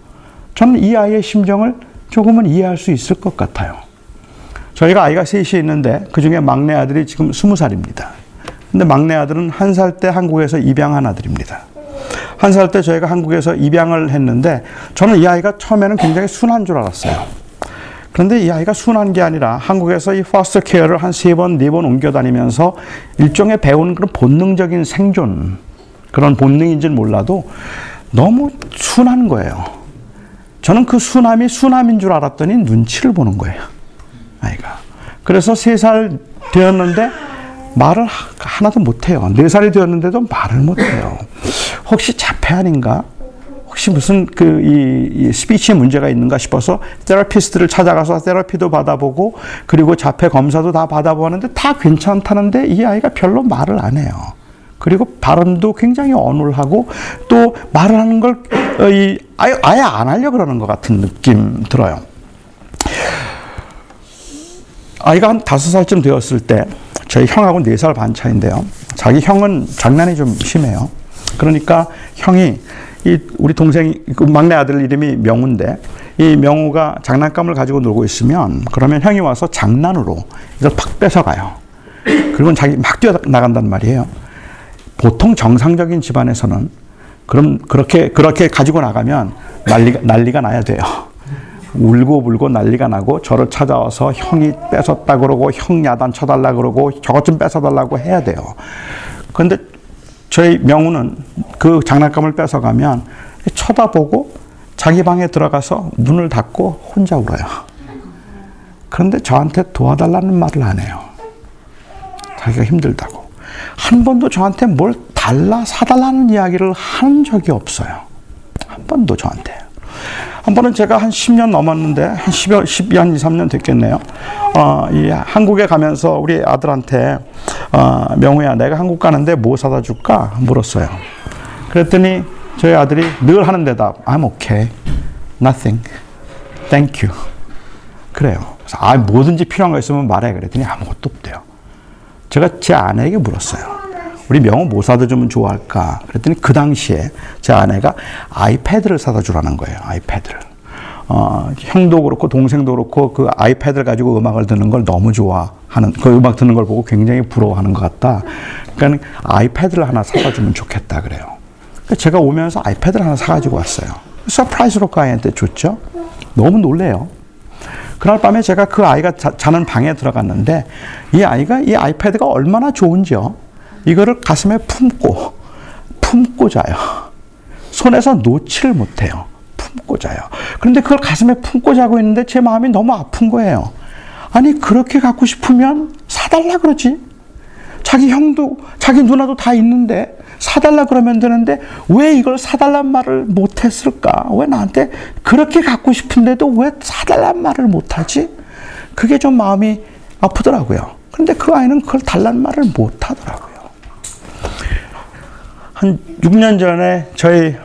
저는 이 아이의 심정을 조금은 이해할 수 있을 것 같아요. 저희가 아이가 셋이 있는데 그 중에 막내 아들이 지금 스무 살입니다. 근데 막내 아들은 한 살 때 한국에서 입양한 아들입니다. 한 살 때 저희가 한국에서 입양을 했는데 저는 이 아이가 처음에는 굉장히 순한 줄 알았어요. 그런데 이 아이가 순한 게 아니라 한국에서 이 foster care를 한 세 번, 네 번 옮겨 다니면서 일종의 배우는 그런 본능적인 생존, 그런 본능인지는 몰라도 너무 순한 거예요. 저는 그 순함이 순함인 줄 알았더니 눈치를 보는 거예요. 아이가. 그래서 세 살 되었는데 말을 하나도 못해요. 네 살이 되었는데도 말을 못해요. 혹시 자폐 아닌가? 혹시 무슨 그 이 스피치에 문제가 있는가 싶어서 테라피스트를 찾아가서 테라피도 받아보고 그리고 자폐 검사도 다 받아보는데 다 괜찮다는데 이 아이가 별로 말을 안 해요. 그리고 발음도 굉장히 어눌하고 또 말을 하는 걸 어, 아예, 아예 안 하려고 그러는 것 같은 느낌 들어요. 아이가 한 다섯 살쯤 되었을 때 저희 형하고 네살반 차인데요. 자기 형은 장난이 좀 심해요. 그러니까 형이 이 우리 동생 그 막내 아들 이름이 명우인데 이 명우가 장난감을 가지고 놀고 있으면 그러면 형이 와서 장난으로 이걸 팍 뺏어가요. 그리고 자기 막 뛰어 나간단 말이에요. 보통 정상적인 집안에서는 그럼 그렇게 그렇게 가지고 나가면 난리가 난리가 나야 돼요. 울고 불고 난리가 나고 저를 찾아와서 형이 뺏었다 그러고 형 야단 쳐달라 그러고 저것 좀 뺏어달라고 해야 돼요. 그런데 저희 명우는 그 장난감을 뺏어가면 쳐다보고 자기 방에 들어가서 문을 닫고 혼자 울어요. 그런데 저한테 도와달라는 말을 안 해요. 자기가 힘들다고. 한 번도 저한테 뭘 달라, 사달라는 이야기를 한 적이 없어요. 한 번도 저한테. 한 번은 제가 한 10년 넘었는데, 한 10여, 10, 한 2, 3년 됐겠네요. 어, 이 한국에 가면서 우리 아들한테, 어, 명우야, 내가 한국 가는데 뭐 사다 줄까? 물었어요. 그랬더니 저희 아들이 늘 하는 대답, I'm okay. Nothing. Thank you. 그래요. 그래서 아, 뭐든지 필요한 거 있으면 말해. 그랬더니 아무것도 없대요. 제가 제 아내에게 물었어요. 우리 명호 뭐 사다 주면 좋아할까? 그랬더니 그 당시에 제 아내가 아이패드를 사다 주라는 거예요. 아이패드를. 어, 형도 그렇고 동생도 그렇고 그 아이패드를 가지고 음악을 듣는 걸 너무 좋아하는 그 음악 듣는 걸 보고 굉장히 부러워하는 것 같다. 그러니까 아이패드를 하나 사다 주면 좋겠다 그래요. 그러니까 제가 오면서 아이패드를 하나 사가지고 왔어요. surprise로 그 아이한테 줬죠. 너무 놀래요. 그날 밤에 제가 그 아이가 자, 는 방에 들어갔는데 이 아이가 이 아이패드가 얼마나 좋은지요. 이거를 가슴에 품고 품고 자요. 손에서 놓지를 못해요. 품고 자요. 그런데 그걸 가슴에 품고 자고 있는데 제 마음이 너무 아픈 거예요. 아니 그렇게 갖고 싶으면 사달라 그러지. 자기 형도 자기 누나도 다 있는데 사달라 그러면 되는데 왜 이걸 사달란 말을 못했을까? 왜 나한테 그렇게 갖고 싶은데도 왜 사달란 말을 못하지? 그게 좀 마음이 아프더라고요. 그런데 그 아이는 그걸 달란 말을 못하더라고요. 한 6년 전에 저희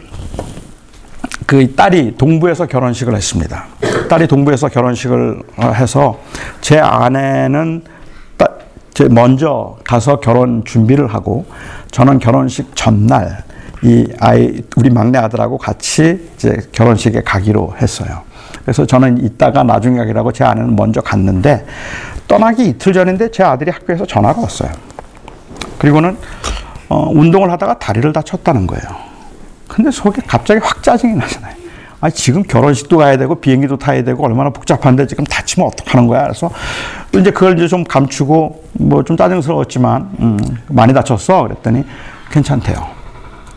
그 딸이 동부에서 결혼식을 했습니다. 딸이 동부에서 결혼식을 해서 제 아내는 먼저 가서 결혼 준비를 하고 저는 결혼식 전날 이 아이 우리 막내 아들하고 같이 이제 결혼식에 가기로 했어요. 그래서 저는 이따가 나중에 가기라고 제 아내는 먼저 갔는데 떠나기 이틀 전인데 제 아들이 학교에서 전화가 왔어요. 그리고는 어, 운동을 하다가 다리를 다쳤다는 거예요. 근데 속에 갑자기 확 짜증이 나잖아요. 아 지금 결혼식도 가야 되고 비행기도 타야 되고 얼마나 복잡한데 지금 다치면 어떡하는 거야. 그래서 이제 그걸 이제 좀 감추고 뭐 좀 짜증스러웠지만 음, 많이 다쳤어. 그랬더니 괜찮대요.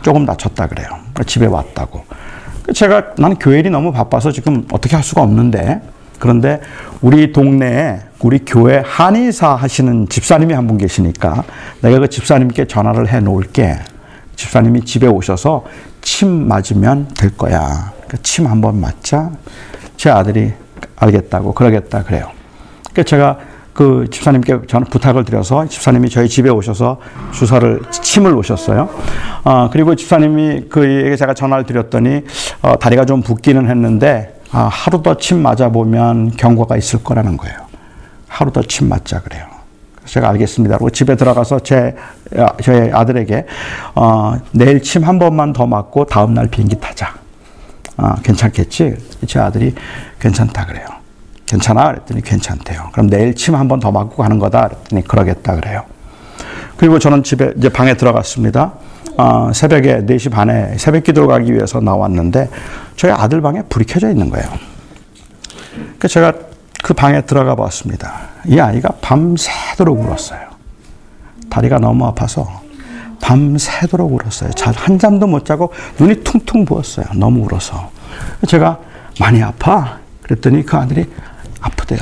조금 다쳤다 그래요. 집에 왔다고. 제가 나는 교회일이 너무 바빠서 지금 어떻게 할 수가 없는데 그런데 우리 동네에 우리 교회 한의사 하시는 집사님이 한 분 계시니까 내가 그 집사님께 전화를 해 놓을게. 집사님이 집에 오셔서 침 맞으면 될 거야. 그러니까 침 한 번 맞자. 제 아들이 알겠다고 그러겠다 그래요. 그러니까 제가 그 집사님께 저는 부탁을 드려서 집사님이 저희 집에 오셔서 주사를 침을 놓으셨어요. 어, 그리고 집사님이 그에게 제가 전화를 드렸더니 어, 다리가 좀 붓기는 했는데 아, 하루 더 침 맞아 보면 경과가 있을 거라는 거예요. 하루 더 침 맞자 그래요. 제가 알겠습니다. 그리고 집에 들어가서 제 저희 아들에게 어, 내일 침 한 번만 더 맞고 다음 날 비행기 타자. 어, 괜찮겠지? 제 아들이 괜찮다 그래요. 괜찮아? 그랬더니 괜찮대요. 그럼 내일 침 한 번 더 맞고 가는 거다. 그랬더니 그러겠다 그래요. 그리고 저는 집에 이제 방에 들어갔습니다. 어, 새벽에 4시 반에 새벽 기도 가기 위해서 나왔는데 저희 아들 방에 불이 켜져 있는 거예요. 그 제가 그 방에 들어가 봤습니다. 이 아이가 밤새도록 울었어요. 다리가 너무 아파서 밤새도록 울었어요. 잘 한 잠도 못 자고 눈이 퉁퉁 부었어요. 너무 울어서. 제가 많이 아파? 그랬더니 그 아들이 아프대요.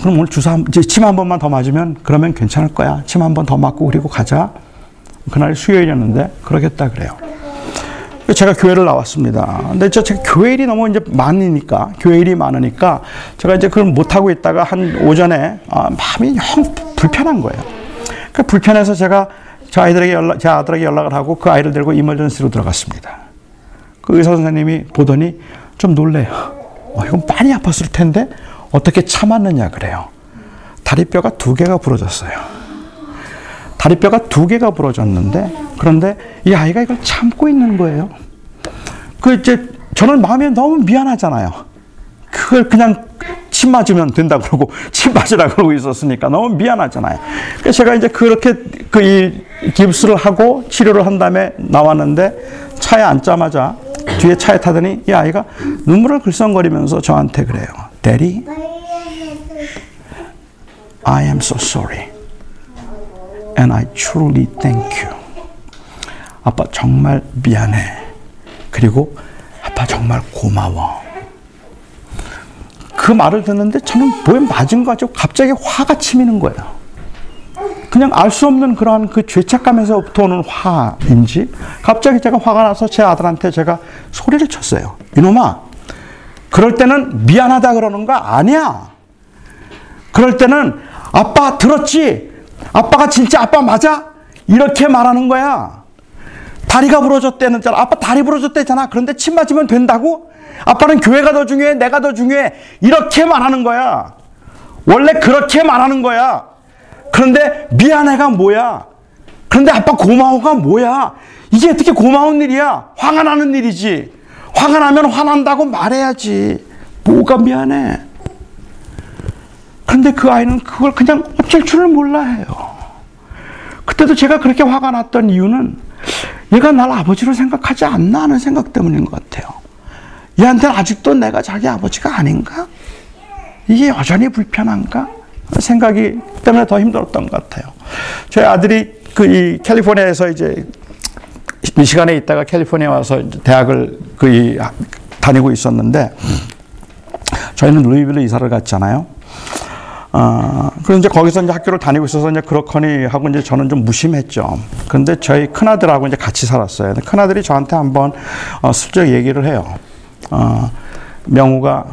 그럼 오늘 주사 침한 번만 더 맞으면 그러면 괜찮을 거야. 침 한 번 더 맞고 그리고 가자. 그날 수요일이었는데 그러겠다 그래요. 제가 교회를 나왔습니다. 근데 제가 교회 일이 너무 이제 많으니까, 교회 일이 많으니까, 제가 이제 그걸 못하고 있다가 한 오전에, 아, 마음이 영 불편한 거예요. 그 불편해서 제가 저 아이들에게 연락, 제 아들에게 연락을 하고 그 아이를 데리고 이멀전시로 들어갔습니다. 그 의사 선생님이 보더니 좀 놀래요. 어, 이건 많이 아팠을 텐데 어떻게 참았느냐 그래요. 다리뼈가 두 개가 부러졌어요. 다리뼈가 두 개가 부러졌는데 그런데 이 아이가 이걸 참고 있는 거예요. 그 이제 저는 마음이 너무 미안하잖아요. 그걸 그냥 침 맞으면 된다 그러고 침 맞으라 그러고 있었으니까 너무 미안하잖아요. 그래서 제가 이제 그렇게 그 이 깁스를 하고 치료를 한 다음에 나왔는데 차에 앉자마자 뒤에 차에 타더니 이 아이가 눈물을 글썽거리면서 저한테 그래요. Daddy, I am so sorry. And I truly thank you. 아빠 정말 미안해. 그리고 아빠 정말 고마워. 그 말을 듣는데 저는 뭐에 맞은 거 가지고 갑자기 화가 치미는 거예요. 그냥 알 수 없는 그러한 그 죄책감에서부터 오는 화인지 갑자기 제가 화가 나서 제 아들한테 제가 소리를 쳤어요. 이놈아, 그럴 때는 미안하다 그러는 거 아니야. 그럴 때는 아빠 들었지? 아빠가 진짜 아빠 맞아? 이렇게 말하는 거야. 다리가 부러졌대는 잖아. 아빠 다리 부러졌대잖아. 그런데 침 맞으면 된다고? 아빠는 교회가 더 중요해. 내가 더 중요해. 이렇게 말하는 거야. 원래 그렇게 말하는 거야. 그런데 미안해가 뭐야? 그런데 아빠 고마워가 뭐야? 이게 어떻게 고마운 일이야? 화가 나는 일이지. 화가 나면 화난다고 말해야지. 뭐가 미안해? 그런데 그 아이는 그걸 그냥 어쩔 줄을 몰라 해요. 그때도 제가 그렇게 화가 났던 이유는 얘가 날 아버지로 생각하지 않나 하는 생각 때문인 것 같아요. 얘한테는 아직도 내가 자기 아버지가 아닌가? 이게 여전히 불편한가? 생각이 때문에 더 힘들었던 것 같아요. 저희 아들이 그 이 캘리포니아에서 이제 미시간에 있다가 캘리포니아 와서 대학을 그 다니고 있었는데 저희는 루이빌로 이사를 갔잖아요. 어, 그래서 이제 거기서 이제 학교를 다니고 있어서 이제 그렇거니 하고 이제 저는 좀 무심했죠. 근데 저희 큰아들하고 이제 같이 살았어요. 큰아들이 저한테 한번 어, 슬쩍 얘기를 해요. 어, 명우가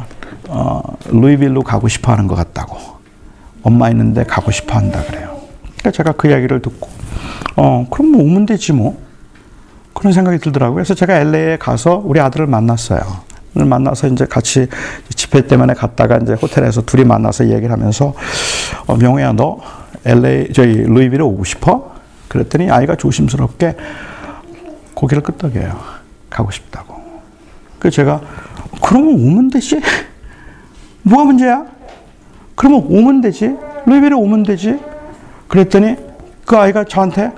어, 루이빌로 가고 싶어 하는 것 같다고. 엄마 있는데 가고 싶어 한다 그래요. 그러니까 제가 그 이야기를 듣고, 어, 그럼 뭐 오면 되지 뭐. 그런 생각이 들더라고요. 그래서 제가 LA에 가서 우리 아들을 만났어요. 만나서 이제 같이 집회 때문에 갔다가 이제 호텔에서 둘이 만나서 얘기를 하면서 어, 명우야 너 LA 저희 루이빌에 오고 싶어? 그랬더니 아이가 조심스럽게 고개를 끄덕여요. 가고 싶다고. 그래서 제가 그러면 오면 되지. 뭐가 문제야? 그러면 오면 되지. 루이빌에 오면 되지. 그랬더니 그 아이가 저한테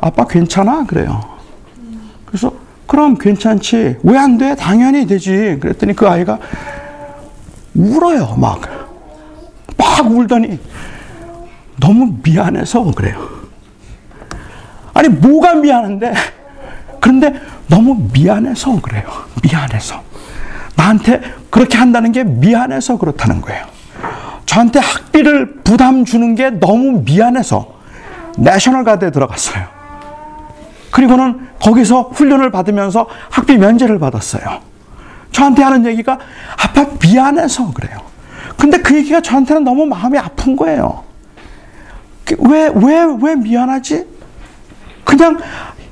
아빠 괜찮아? 그래요. 그럼 괜찮지. 왜 안 돼? 당연히 되지. 그랬더니 그 아이가 울어요. 막. 막 울더니 너무 미안해서 그래요. 아니, 뭐가 미안한데? 그런데 너무 미안해서 그래요. 미안해서. 나한테 그렇게 한다는 게 미안해서 그렇다는 거예요. 저한테 학비를 부담 주는 게 너무 미안해서 내셔널 가드에 들어갔어요. 그리고는 거기서 훈련을 받으면서 학비 면제를 받았어요. 저한테 하는 얘기가 아빠 미안해서 그래요. 근데 그 얘기가 저한테는 너무 마음이 아픈 거예요. 왜, 왜, 왜 미안하지? 그냥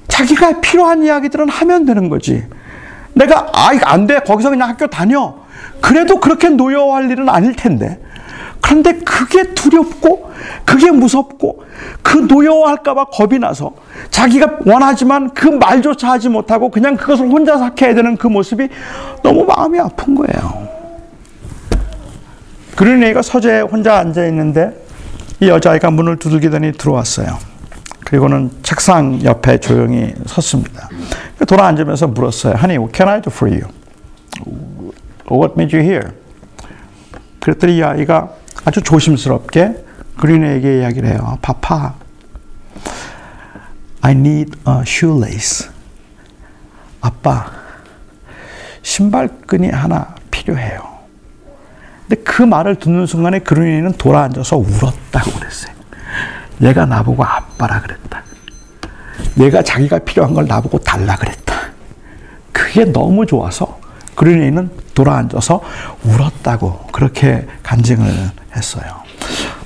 자기가 필요한 이야기들은 하면 되는 거지. 내가, 아, 안 돼. 거기서 그냥 학교 다녀. 그래도 그렇게 노여워할 일은 아닐 텐데. 그런데 그게 두렵고, 그게 무섭고, 그 노여워할까봐 겁이 나서 자기가 원하지만 그 말조차 하지 못하고 그냥 그것을 혼자 삭해야 되는 그 모습이 너무 마음이 아픈 거예요. 그런 애가 서재에 혼자 앉아 있는데 이 여자아이가 문을 두들기더니 들어왔어요. 그리고는 책상 옆에 조용히 섰습니다. 돌아 앉으면서 물었어요. Honey, what can I do for you? What made you here? 그랬더니 이 아이가 아주 조심스럽게 그린에게 이야기를 해요. 파파, I need a shoelace. 아빠, 신발끈이 하나 필요해요. 근데 그 말을 듣는 순간에 그린이는 돌아 앉아서 울었다고 그랬어요. 얘가 나보고 아빠라 그랬다. 얘가 자기가 필요한 걸 나보고 달라 그랬다. 그게 너무 좋아서 그린이는 돌아앉아서 울었다고 그렇게 간증을 했어요.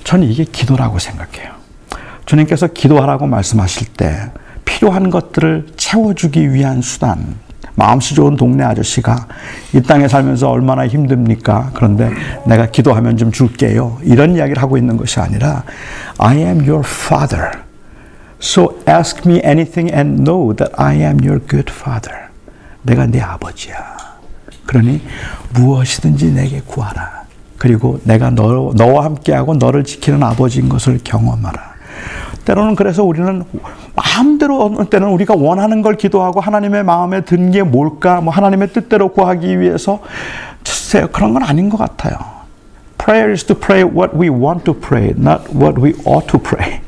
저는 이게 기도라고 생각해요. 주님께서 기도하라고 말씀하실 때 필요한 것들을 채워주기 위한 수단, 마음씨 좋은 동네 아저씨가 이 땅에 살면서 얼마나 힘듭니까? 그런데 내가 기도하면 좀 줄게요. 이런 이야기를 하고 있는 것이 아니라 I am your father. So ask me anything and know that I am your good father. 내가 네 아버지야. 그러니 무엇이든지 내게 구하라. 그리고 내가 너, 너와 함께하고 너를 지키는 아버지인 것을 경험하라. 때로는 그래서 우리는 마음대로 어느 때는 우리가 원하는 걸 기도하고 하나님의 마음에 든 게 뭘까? 뭐 하나님의 뜻대로 구하기 위해서 글쎄요 그런 건 아닌 것 같아요. Prayer is to pray what we want to pray, not what we ought to pray.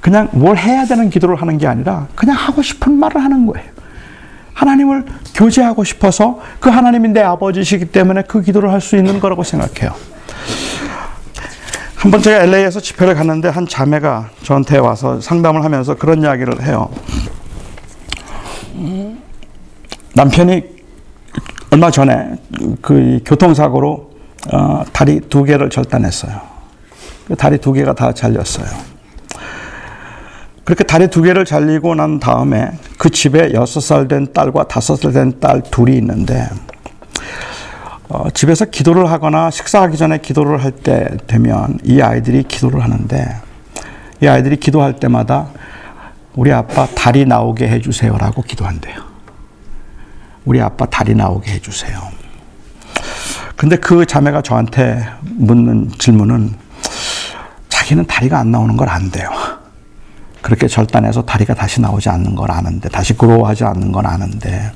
그냥 뭘 해야 되는 기도를 하는 게 아니라 그냥 하고 싶은 말을 하는 거예요. 하나님을 교제하고 싶어서 그 하나님이 내 아버지시기 때문에 그 기도를 할 수 있는 거라고 생각해요. 한 번 제가 LA에서 집회를 갔는데 한 자매가 저한테 와서 상담을 하면서 그런 이야기를 해요. 남편이 얼마 전에 그 교통사고로 어, 다리 두 개를 절단했어요. 그 다리 두 개가 다 잘렸어요. 그렇게 다리 두 개를 잘리고 난 다음에 그 집에 여섯 살 된 딸과 다섯 살 된 딸 둘이 있는데 어, 집에서 기도를 하거나 식사하기 전에 기도를 할 때 되면 이 아이들이 기도를 하는데 이 아이들이 기도할 때마다 우리 아빠 다리 나오게 해주세요라고 기도한대요. 우리 아빠 다리 나오게 해주세요. 근데 그 자매가 저한테 묻는 질문은 자기는 다리가 안 나오는 걸안 돼요. 그렇게 절단해서 다리가 다시 나오지 않는 걸 아는데, 다시 그로워하지 않는 걸 아는데,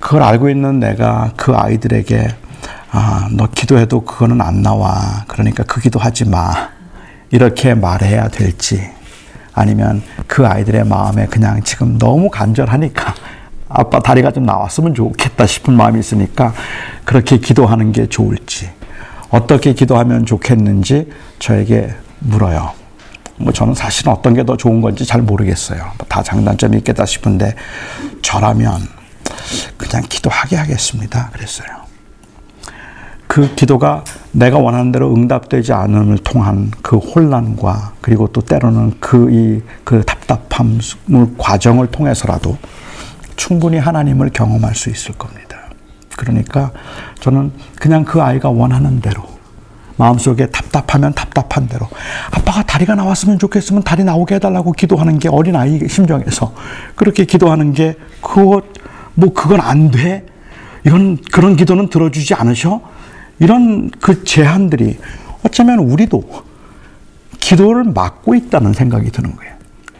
그걸 알고 있는 내가 그 아이들에게, 아, 너 기도해도 그거는 안 나와. 그러니까 그 기도하지 마. 이렇게 말해야 될지, 아니면 그 아이들의 마음에 그냥 지금 너무 간절하니까, (laughs) 아빠 다리가 좀 나왔으면 좋겠다 싶은 마음이 있으니까, 그렇게 기도하는 게 좋을지, 어떻게 기도하면 좋겠는지 저에게 물어요. 뭐 저는 사실은 어떤 게 더 좋은 건지 잘 모르겠어요. 뭐다 장단점이 있겠다 싶은데 저라면 그냥 기도하게 하겠습니다. 그랬어요. 그 기도가 내가 원하는 대로 응답되지 않음을 통한 그 혼란과 그리고 또 때로는 그 이그 답답함 과정을 통해서라도 충분히 하나님을 경험할 수 있을 겁니다. 그러니까 저는 그냥 그 아이가 원하는 대로 마음속에 답답하면 답답한 대로 아빠가 다리가 나왔으면 좋겠으면 다리 나오게 해달라고 기도하는 게 어린 아이 심정에서 그렇게 기도하는 게 그거 뭐 그건 안 돼? 이런 그런 기도는 들어주지 않으셔? 이런 그 제한들이 어쩌면 우리도 기도를 막고 있다는 생각이 드는 거예요.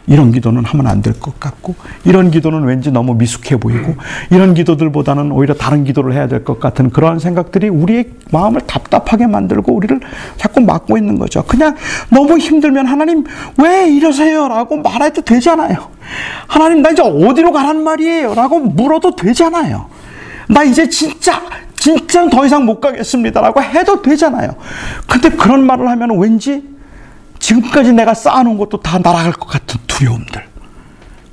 이런 기도는 하면 안 될 것 같고, 이런 기도는 왠지 너무 미숙해 보이고, 이런 기도들보다는 오히려 다른 기도를 해야 될 것 같은 그런 생각들이 우리의 마음을 답답하게 만들고 우리를 자꾸 막고 있는 거죠. 그냥 너무 힘들면 하나님 왜 이러세요? 라고 말해도 되잖아요. 하나님 나 이제 어디로 가란 말이에요? 라고 물어도 되잖아요. 나 이제 진짜 진짜 더 이상 못 가겠습니다라고 해도 되잖아요. 근데 그런 말을 하면 왠지 지금까지 내가 쌓아놓은 것도 다 날아갈 것 같은 두려움들.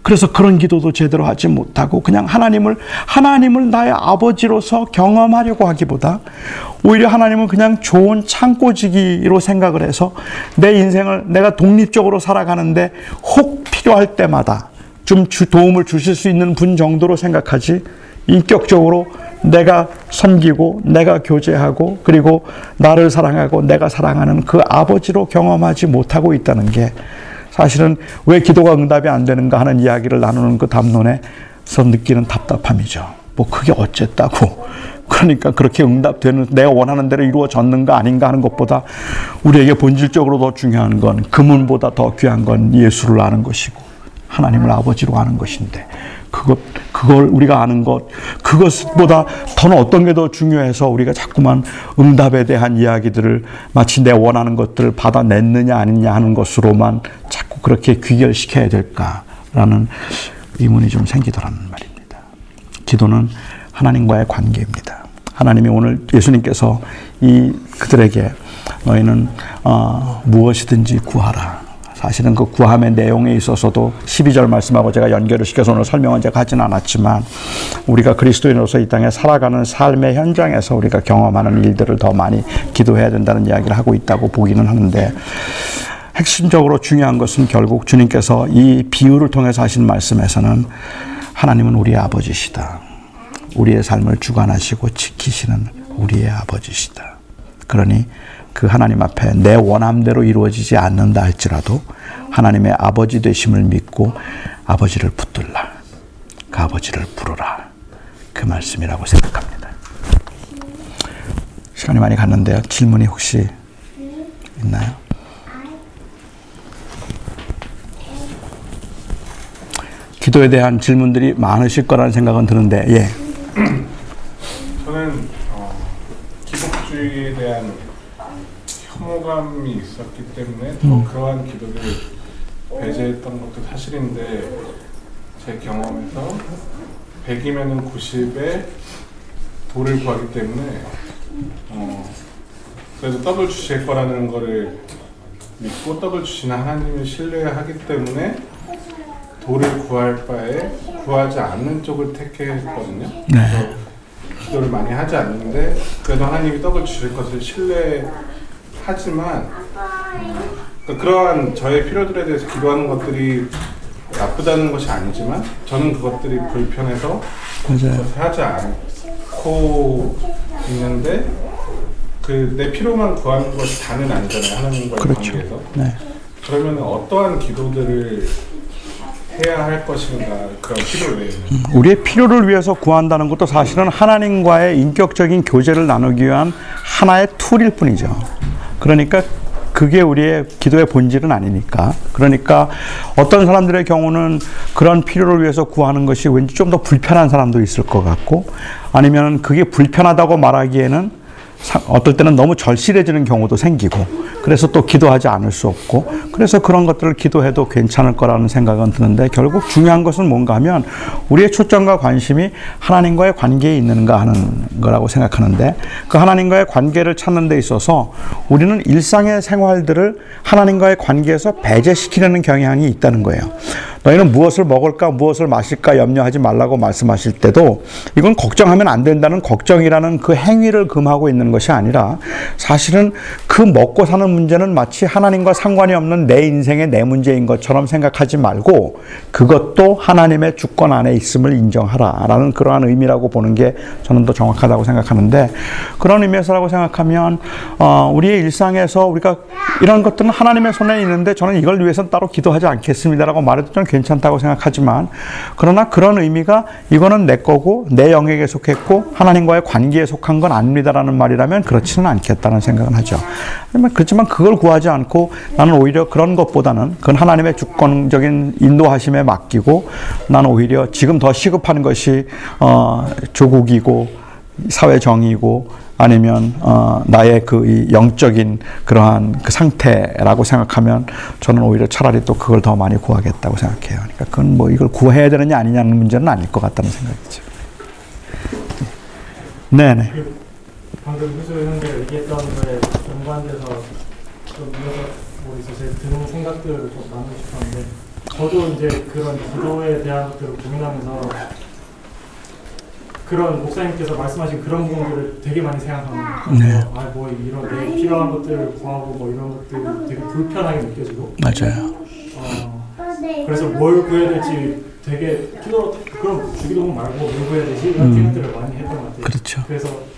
그래서 그런 기도도 제대로 하지 못하고 그냥 하나님을 하나님을 나의 아버지로서 경험하려고 하기보다 오히려 하나님은 그냥 좋은 창고지기로 생각을 해서 내 인생을 내가 독립적으로 살아가는데 혹 필요할 때마다 좀 도움을 주실 수 있는 분 정도로 생각하지 인격적으로 내가 섬기고 내가 교제하고 그리고 나를 사랑하고 내가 사랑하는 그 아버지로 경험하지 못하고 있다는 게 사실은 왜 기도가 응답이 안 되는가 하는 이야기를 나누는 그 담론에서 느끼는 답답함이죠. 뭐 그게 어쨌다고. (laughs) 그러니까 그렇게 응답되는 내가 원하는 대로 이루어졌는가 아닌가 하는 것보다 우리에게 본질적으로 더 중요한 건 금은보다 더 귀한 건 예수를 아는 것이고 하나님을 아버지로 아는 것인데 그것, 그걸 우리가 아는 것, 그것보다 더는 어떤 게 더 중요해서 우리가 자꾸만 응답에 대한 이야기들을 마치 내 원하는 것들을 받아냈느냐 아니냐 하는 것으로만 자꾸 그렇게 귀결시켜야 될까라는 의문이 좀 생기더라는 말입니다. 기도는 하나님과의 관계입니다. 하나님이 오늘 예수님께서 이 그들에게 너희는 어, 무엇이든지 구하라. 사실은 그 구함의 내용에 있어서도 12절 말씀하고 제가 연결을 시켜서 오늘 설명은 제가 하지는 않았지만 우리가 그리스도인으로서 이 땅에 살아가는 삶의 현장에서 우리가 경험하는 일들을 더 많이 기도해야 된다는 이야기를 하고 있다고 보기는 하는데 핵심적으로 중요한 것은 결국 주님께서 이 비유를 통해서 하신 말씀에서는 하나님은 우리의 아버지시다. 우리의 삶을 주관하시고 지키시는 우리의 아버지시다. 그러니 그 하나님 앞에 내 원함대로 이루어지지 않는다 할지라도 하나님의 아버지 되심을 믿고 아버지를 붙들라. 그 아버지를 부르라. 그 말씀이라고 생각합니다. 시간이 많이 갔는데요. 질문이 혹시 있나요? 기도에 대한 질문들이 많으실 거라는 생각은 드는데, 예. 저는 어, 기독주의에 대한 혐오감이 있었기 때문에 더 음. 그러한 기도를 배제했던 것도 사실인데 제 경험에서 100이면은 90에 돌을 구하기 때문에 어, 그래도 떡을 주실 거라는 거를 믿고 떡을 주시는 하나님을 신뢰하기 때문에 돌을 구할 바에 구하지 않는 쪽을 택했거든요. 그래서 기도를 많이 하지 않는데 그래도 하나님이 떡을 주실 것을 신뢰 하지만 그러니까 그러한 저의 필요들에 대해서 기도하는 것들이 나쁘다는 것이 아니지만 저는 그것들이 불편해서. 그것을 하지 않고 있는데 그 내 필요만 구하는 것이 다는 아니잖아요 하나님과의 그렇죠. 관계에서 네. 그러면 어떠한 기도들을 해야 할 것인가 그런 필요 외에는 우리의 필요를 위해서 구한다는 것도 사실은 하나님과의 인격적인 교제를 나누기 위한 하나의 툴일 뿐이죠. 그러니까 그게 우리의 기도의 본질은 아니니까. 그러니까 어떤 사람들의 경우는 그런 필요를 위해서 구하는 것이 왠지 좀 더 불편한 사람도 있을 것 같고 아니면 그게 불편하다고 말하기에는 사- 어떨 때는 너무 절실해지는 경우도 생기고 그래서 또 기도하지 않을 수 없고 그래서 그런 것들을 기도해도 괜찮을 거라는 생각은 드는데 결국 중요한 것은 뭔가 하면 우리의 초점과 관심이 하나님과의 관계에 있는가 하는 거라고 생각하는데 그 하나님과의 관계를 찾는 데 있어서 우리는 일상의 생활들을 하나님과의 관계에서 배제시키려는 경향이 있다는 거예요. 너희는 무엇을 먹을까, 무엇을 마실까 염려하지 말라고 말씀하실 때도 이건 걱정하면 안 된다는 걱정이라는 그 행위를 금하고 있는 것이 아니라 사실은 그 먹고 사는 문제는 마치 하나님과 상관이 없는 내 인생의 내 문제인 것처럼 생각하지 말고 그것도 하나님의 주권 안에 있음을 인정하라라는 그러한 의미라고 보는 게 저는 더 정확하다고 생각하는데 그런 의미에서라고 생각하면 어, 우리의 일상에서 우리가 이런 것들은 하나님의 손에 있는데 저는 이걸 위해서는 따로 기도하지 않겠습니다라고 말해도 좀 괜찮다고 생각하지만 그러나 그런 의미가 이거는 내 거고 내 영역에 속했고 하나님과의 관계에 속한 건 아닙니다라는 말이라 면 그렇지는 않겠다는 생각은 하죠. 그렇지만 그걸 구하지 않고 나는 오히려 그런 것보다는 그건 하나님의 주권적인 인도하심에 맡기고 나는 오히려 지금 더 시급한 것이 어, 조국이고 사회 정의고 아니면 어, 나의 그이 영적인 그러한 그 상태라고 생각하면 저는 오히려 차라리 또 그걸 더 많이 구하겠다고 생각해요. 그러니까 그건 뭐 이걸 구해야 되느냐 아니냐는 문제는 아닐 것 같다는 생각이죠. 네네. 방금 후수 형제가 얘기했던 거에 연관돼서 좀 이어서 뭐 있어서 드는 생각들을 좀 나누고 싶었는데 저도 이제 그런 기도에 대한 것들을 고민하면서 그런 목사님께서 말씀하신 그런 부분들을 되게 많이 생각하는 네. 아뭐 이런 내 필요한 것들을 구하고 뭐 이런 것들 되게 불편하게 느껴지고 맞아요. 어, 그래서 뭘 구해야 될지 되게 기도 그럼 주기도문 말고 뭘 구해야 되지 이런 음. 생각들을 많이 했던 것 같아요. 그렇죠. 그래서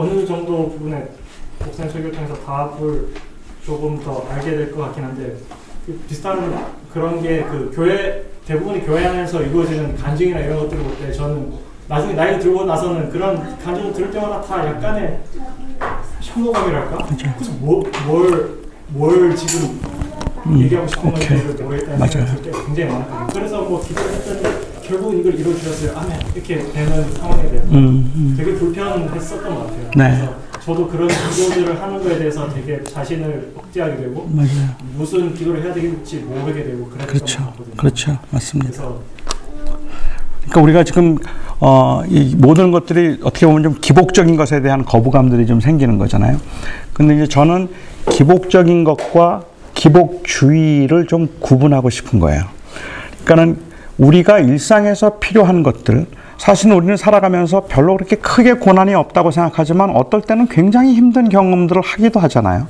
어느 정도 부분에 목사님 설교를 통해서 답을 조금 더 알게 될 것 같긴 한데 그 비슷한 그런 게 그 교회 대부분이 교회 안에서 이루어지는 간증이나 이런 것들을 볼 때 저는 나중에 나이가 들고 나서는 그런 간증을 들을 때마다 다 약간의 혐오감이랄까? 그래서 뭐, 뭘, 뭘 지금 얘기하고 싶은. 건지를 모르겠다는. 생각이 들 때가 굉장히 많았거든요. 그래서 뭐 기도를 했더니 결국 이걸 이루어주셨어요. 아멘 이렇게 되는 상황에 대해서 음, 음. 되게 불편했었던 것 같아요. 네. 그래서 저도 그런 기도들을 하는 거에 대해서 되게 자신을 억제하게 되고 맞아요. 무슨 기도를 해야 될지 모르게 되고 그랬던 그렇죠. 같거든요. 그렇죠. 맞습니다. 그래서 그러니까 우리가 지금 어, 이 모든 것들이 어떻게 보면 좀 기복적인 것에 대한 거부감들이 좀 생기는 거잖아요. 근데 이제 저는 기복적인 것과 기복주의를 좀 구분하고 싶은 거예요. 그러니까는 우리가 일상에서 필요한 것들, 사실 우리는 살아가면서 별로 그렇게 크게 고난이 없다고 생각하지만 어떨 때는 굉장히 힘든 경험들을 하기도 하잖아요.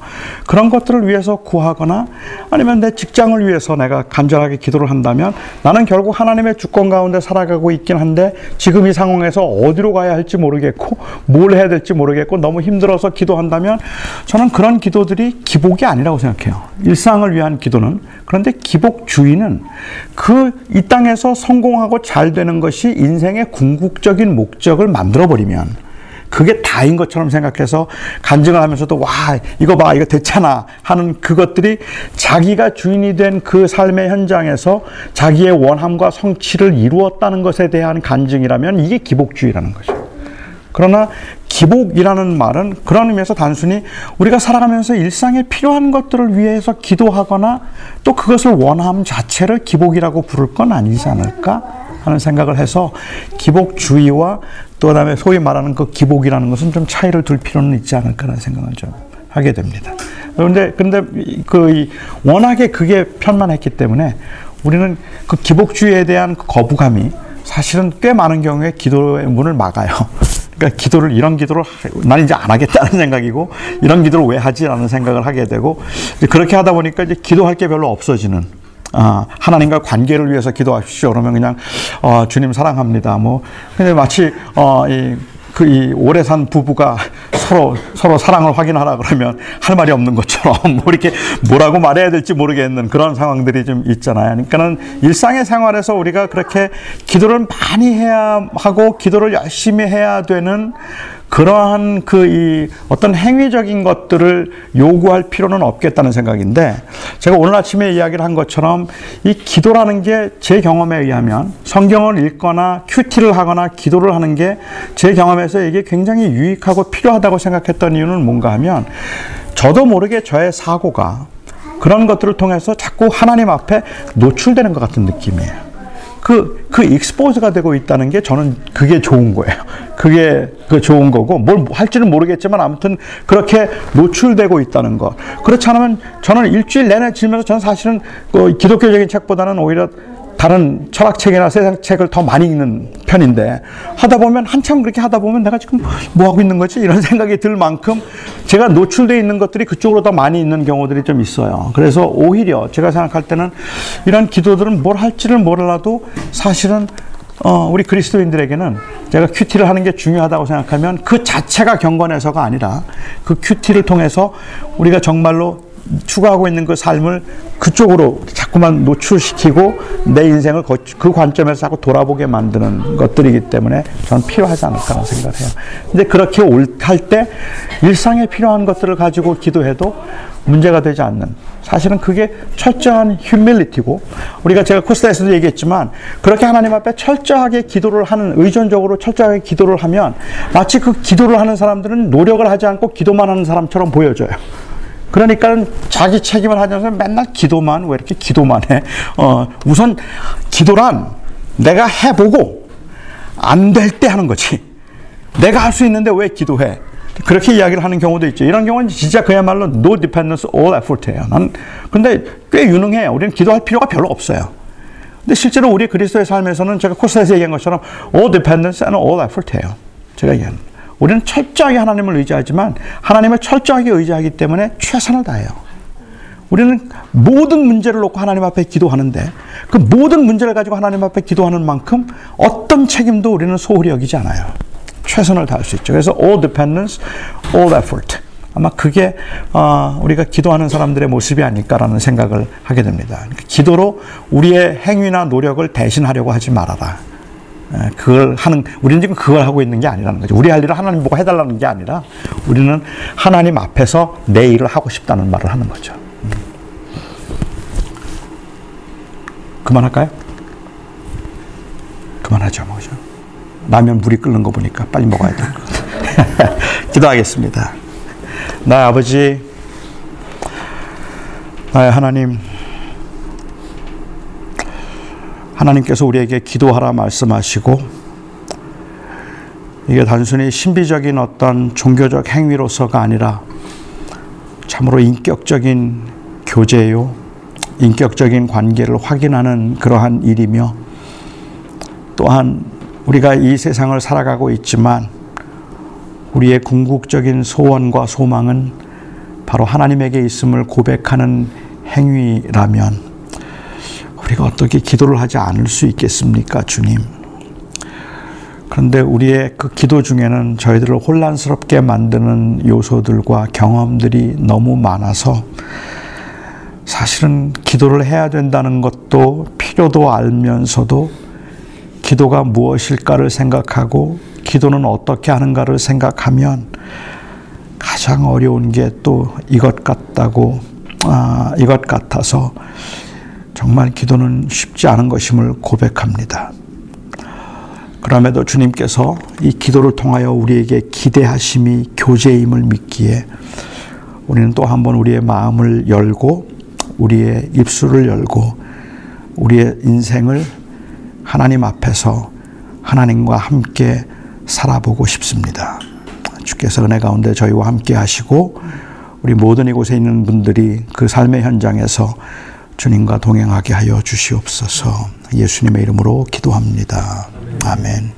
그런 것들을 위해서 구하거나 아니면 내 직장을 위해서 내가 간절하게 기도를 한다면 나는 결국 하나님의 주권 가운데 살아가고 있긴 한데 지금 이 상황에서 어디로 가야 할지 모르겠고 뭘 해야 될지 모르겠고 너무 힘들어서 기도한다면 저는 그런 기도들이 기복이 아니라고 생각해요. 일상을 위한 기도는 그런데 기복주의는 그 이 땅에서 성공하고 잘 되는 것이 인생의 궁극적인 목적을 만들어 버리면 그게 다인 것처럼 생각해서 간증을 하면서도 와 이거 봐 이거 됐잖아 하는 그것들이 자기가 주인이 된 그 삶의 현장에서 자기의 원함과 성취를 이루었다는 것에 대한 간증이라면 이게 기복주의라는 거죠. 그러나 기복이라는 말은 그런 의미에서 단순히 우리가 살아가면서 일상에 필요한 것들을 위해서 기도하거나 또 그것을 원함 자체를 기복이라고 부를 건 아니지 않을까 하는 생각을 해서 기복주의와 또 그다음에 소위 말하는 그 기복이라는 것은 좀 차이를 둘 필요는 있지 않을까라는 생각을 좀 하게 됩니다. 그런데 근데 그 워낙에 그게 편만했기 때문에 우리는 그 기복주의에 대한 그 거부감이 사실은 꽤 많은 경우에 기도의 문을 막아요. (laughs) 그러니까 기도를 이런 기도를 난 이제 안 하겠다는 생각이고 이런 기도를 왜 하지라는 생각을 하게 되고 그렇게 하다 보니까 이제 기도할 게 별로 없어지는 아, 하나님과 관계를 위해서 기도하십시오. 그러면 그냥 어, 주님 사랑합니다. 뭐 근데 마치 어, 이, 그 이 오래 산 부부가 서로 서로 사랑을 확인하라 그러면 할 말이 없는 것처럼 뭐 이렇게 뭐라고 말해야 될지 모르겠는 그런 상황들이 좀 있잖아요. 그러니까는 일상의 생활에서 우리가 그렇게 기도를 많이 해야 하고 기도를 열심히 해야 되는 그러한 그 이 어떤 행위적인 것들을 요구할 필요는 없겠다는 생각인데 제가 오늘 아침에 이야기를 한 것처럼 이 기도라는 게 제 경험에 의하면 성경을 읽거나 큐티를 하거나 기도를 하는 게 제 경험에서 이게 굉장히 유익하고 필요하다고 생각했던 이유는 뭔가 하면 저도 모르게 저의 사고가 그런 것들을 통해서 자꾸 하나님 앞에 노출되는 것 같은 느낌이에요. 그, 그 익스포즈가 되고 있다는 게 저는 그게 좋은 거예요. 그게 그 좋은 거고, 뭘 할지는 모르겠지만 아무튼 그렇게 노출되고 있다는 것. 그렇지 않으면 저는 일주일 내내 지면서 저는 사실은 그 기독교적인 책보다는 오히려 다른 철학책이나 세상책을 더 많이 읽는 편인데 하다 보면 한참 그렇게 하다 보면 내가 지금 뭐 하고 있는 거지 이런 (laughs) 생각이 들 만큼 제가 노출되어 있는 것들이 그쪽으로 더 많이 있는 경우들이 좀 있어요. 그래서 오히려 제가 생각할 때는 이런 기도들은 뭘 할지를 몰라도 사실은 어, 우리 그리스도인들에게는 제가 큐티를 하는 게 중요하다고 생각하면 그 자체가 경건해서가 아니라 그 큐티를 통해서 우리가 정말로 추구하고 있는 그 삶을 그쪽으로 자꾸만 노출시키고 내 인생을 그 관점에서 자꾸 돌아보게 만드는 것들이기 때문에 저는 필요하지 않을까라는 생각을 해요. 근데 그렇게 할 때 일상에 필요한 것들을 가지고 기도해도 문제가 되지 않는 사실은 그게 철저한 휴밀리티고 우리가 제가 코스타에서도 얘기했지만 그렇게 하나님 앞에 철저하게 기도를 하는 의존적으로 철저하게 기도를 하면 마치 그 기도를 하는 사람들은 노력을 하지 않고 기도만 하는 사람처럼 보여져요. 그러니까 자기 책임을 하면서 맨날 기도만 왜 이렇게 기도만 해? 어, 우선 기도란 내가 해보고 안 될 때 하는 거지. 내가 할 수 있는데 왜 기도해? 그렇게 이야기를 하는 경우도 있죠. 이런 경우는 진짜 그야말로 no dependence, all effort예요. 난 근데 꽤 유능해요. 우리는 기도할 필요가 별로 없어요. 근데 실제로 우리 그리스도의 삶에서는 제가 코스에서 얘기한 것처럼 all dependence and all effort예요. 제가 얘기하는. 우리는 철저하게 하나님을 의지하지만 하나님을 철저하게 의지하기 때문에 최선을 다해요. 우리는 모든 문제를 놓고 하나님 앞에 기도하는데 그 모든 문제를 가지고 하나님 앞에 기도하는 만큼 어떤 책임도 우리는 소홀히 여기지 않아요. 최선을 다할 수 있죠. 그래서 all dependence, all effort. 아마 그게 어, 우리가 기도하는 사람들의 모습이 아닐까라는 생각을 하게 됩니다. 기도로 우리의 행위나 노력을 대신하려고 하지 말아라. 그걸 하는 우리는 지금 그걸 하고 있는 게 아니라는 거죠. 우리 할 일을 하나님 보고 해달라는 게 아니라 우리는 하나님 앞에서 내 일을 하고 싶다는 말을 하는 거죠. 음. 그만할까요? 그만하죠, 뭐죠. 라면 물이 끓는 거 보니까 빨리 먹어야 될 것 같아요. 기도하겠습니다. 나 아버지, 나의 하나님, 하나님께서 우리에게 기도하라 말씀하시고 이게 단순히 신비적인 어떤 종교적 행위로서가 아니라 참으로 인격적인 교제요, 인격적인 관계를 확인하는 그러한 일이며 또한 우리가 이 세상을 살아가고 있지만 우리의 궁극적인 소원과 소망은 바로 하나님에게 있음을 고백하는 행위라면 우리가 어떻게 기도를 하지 않을 수 있겠습니까, 주님? 그런데 우리의 그 기도 중에는 저희들을 혼란스럽게 만드는 요소들과 경험들이 너무 많아서 사실은 기도를 해야 된다는 것도 필요도 알면서도 기도가 무엇일까를 생각하고 기도는 어떻게 하는가를 생각하면 가장 어려운 게 또 이것 같다고 아, 이것 같아서 정말 기도는 쉽지 않은 것임을 고백합니다. 그럼에도 주님께서 이 기도를 통하여 우리에게 기대하심이 교제임을 믿기에 우리는 또 한 번 우리의 마음을 열고 우리의 입술을 열고 우리의 인생을 하나님 앞에서 하나님과 함께 살아보고 싶습니다. 주께서 은혜 가운데 저희와 함께 하시고 우리 모든 이곳에 있는 분들이 그 삶의 현장에서 주님과 동행하게 하여 주시옵소서 예수님의 이름으로 기도합니다. 아멘.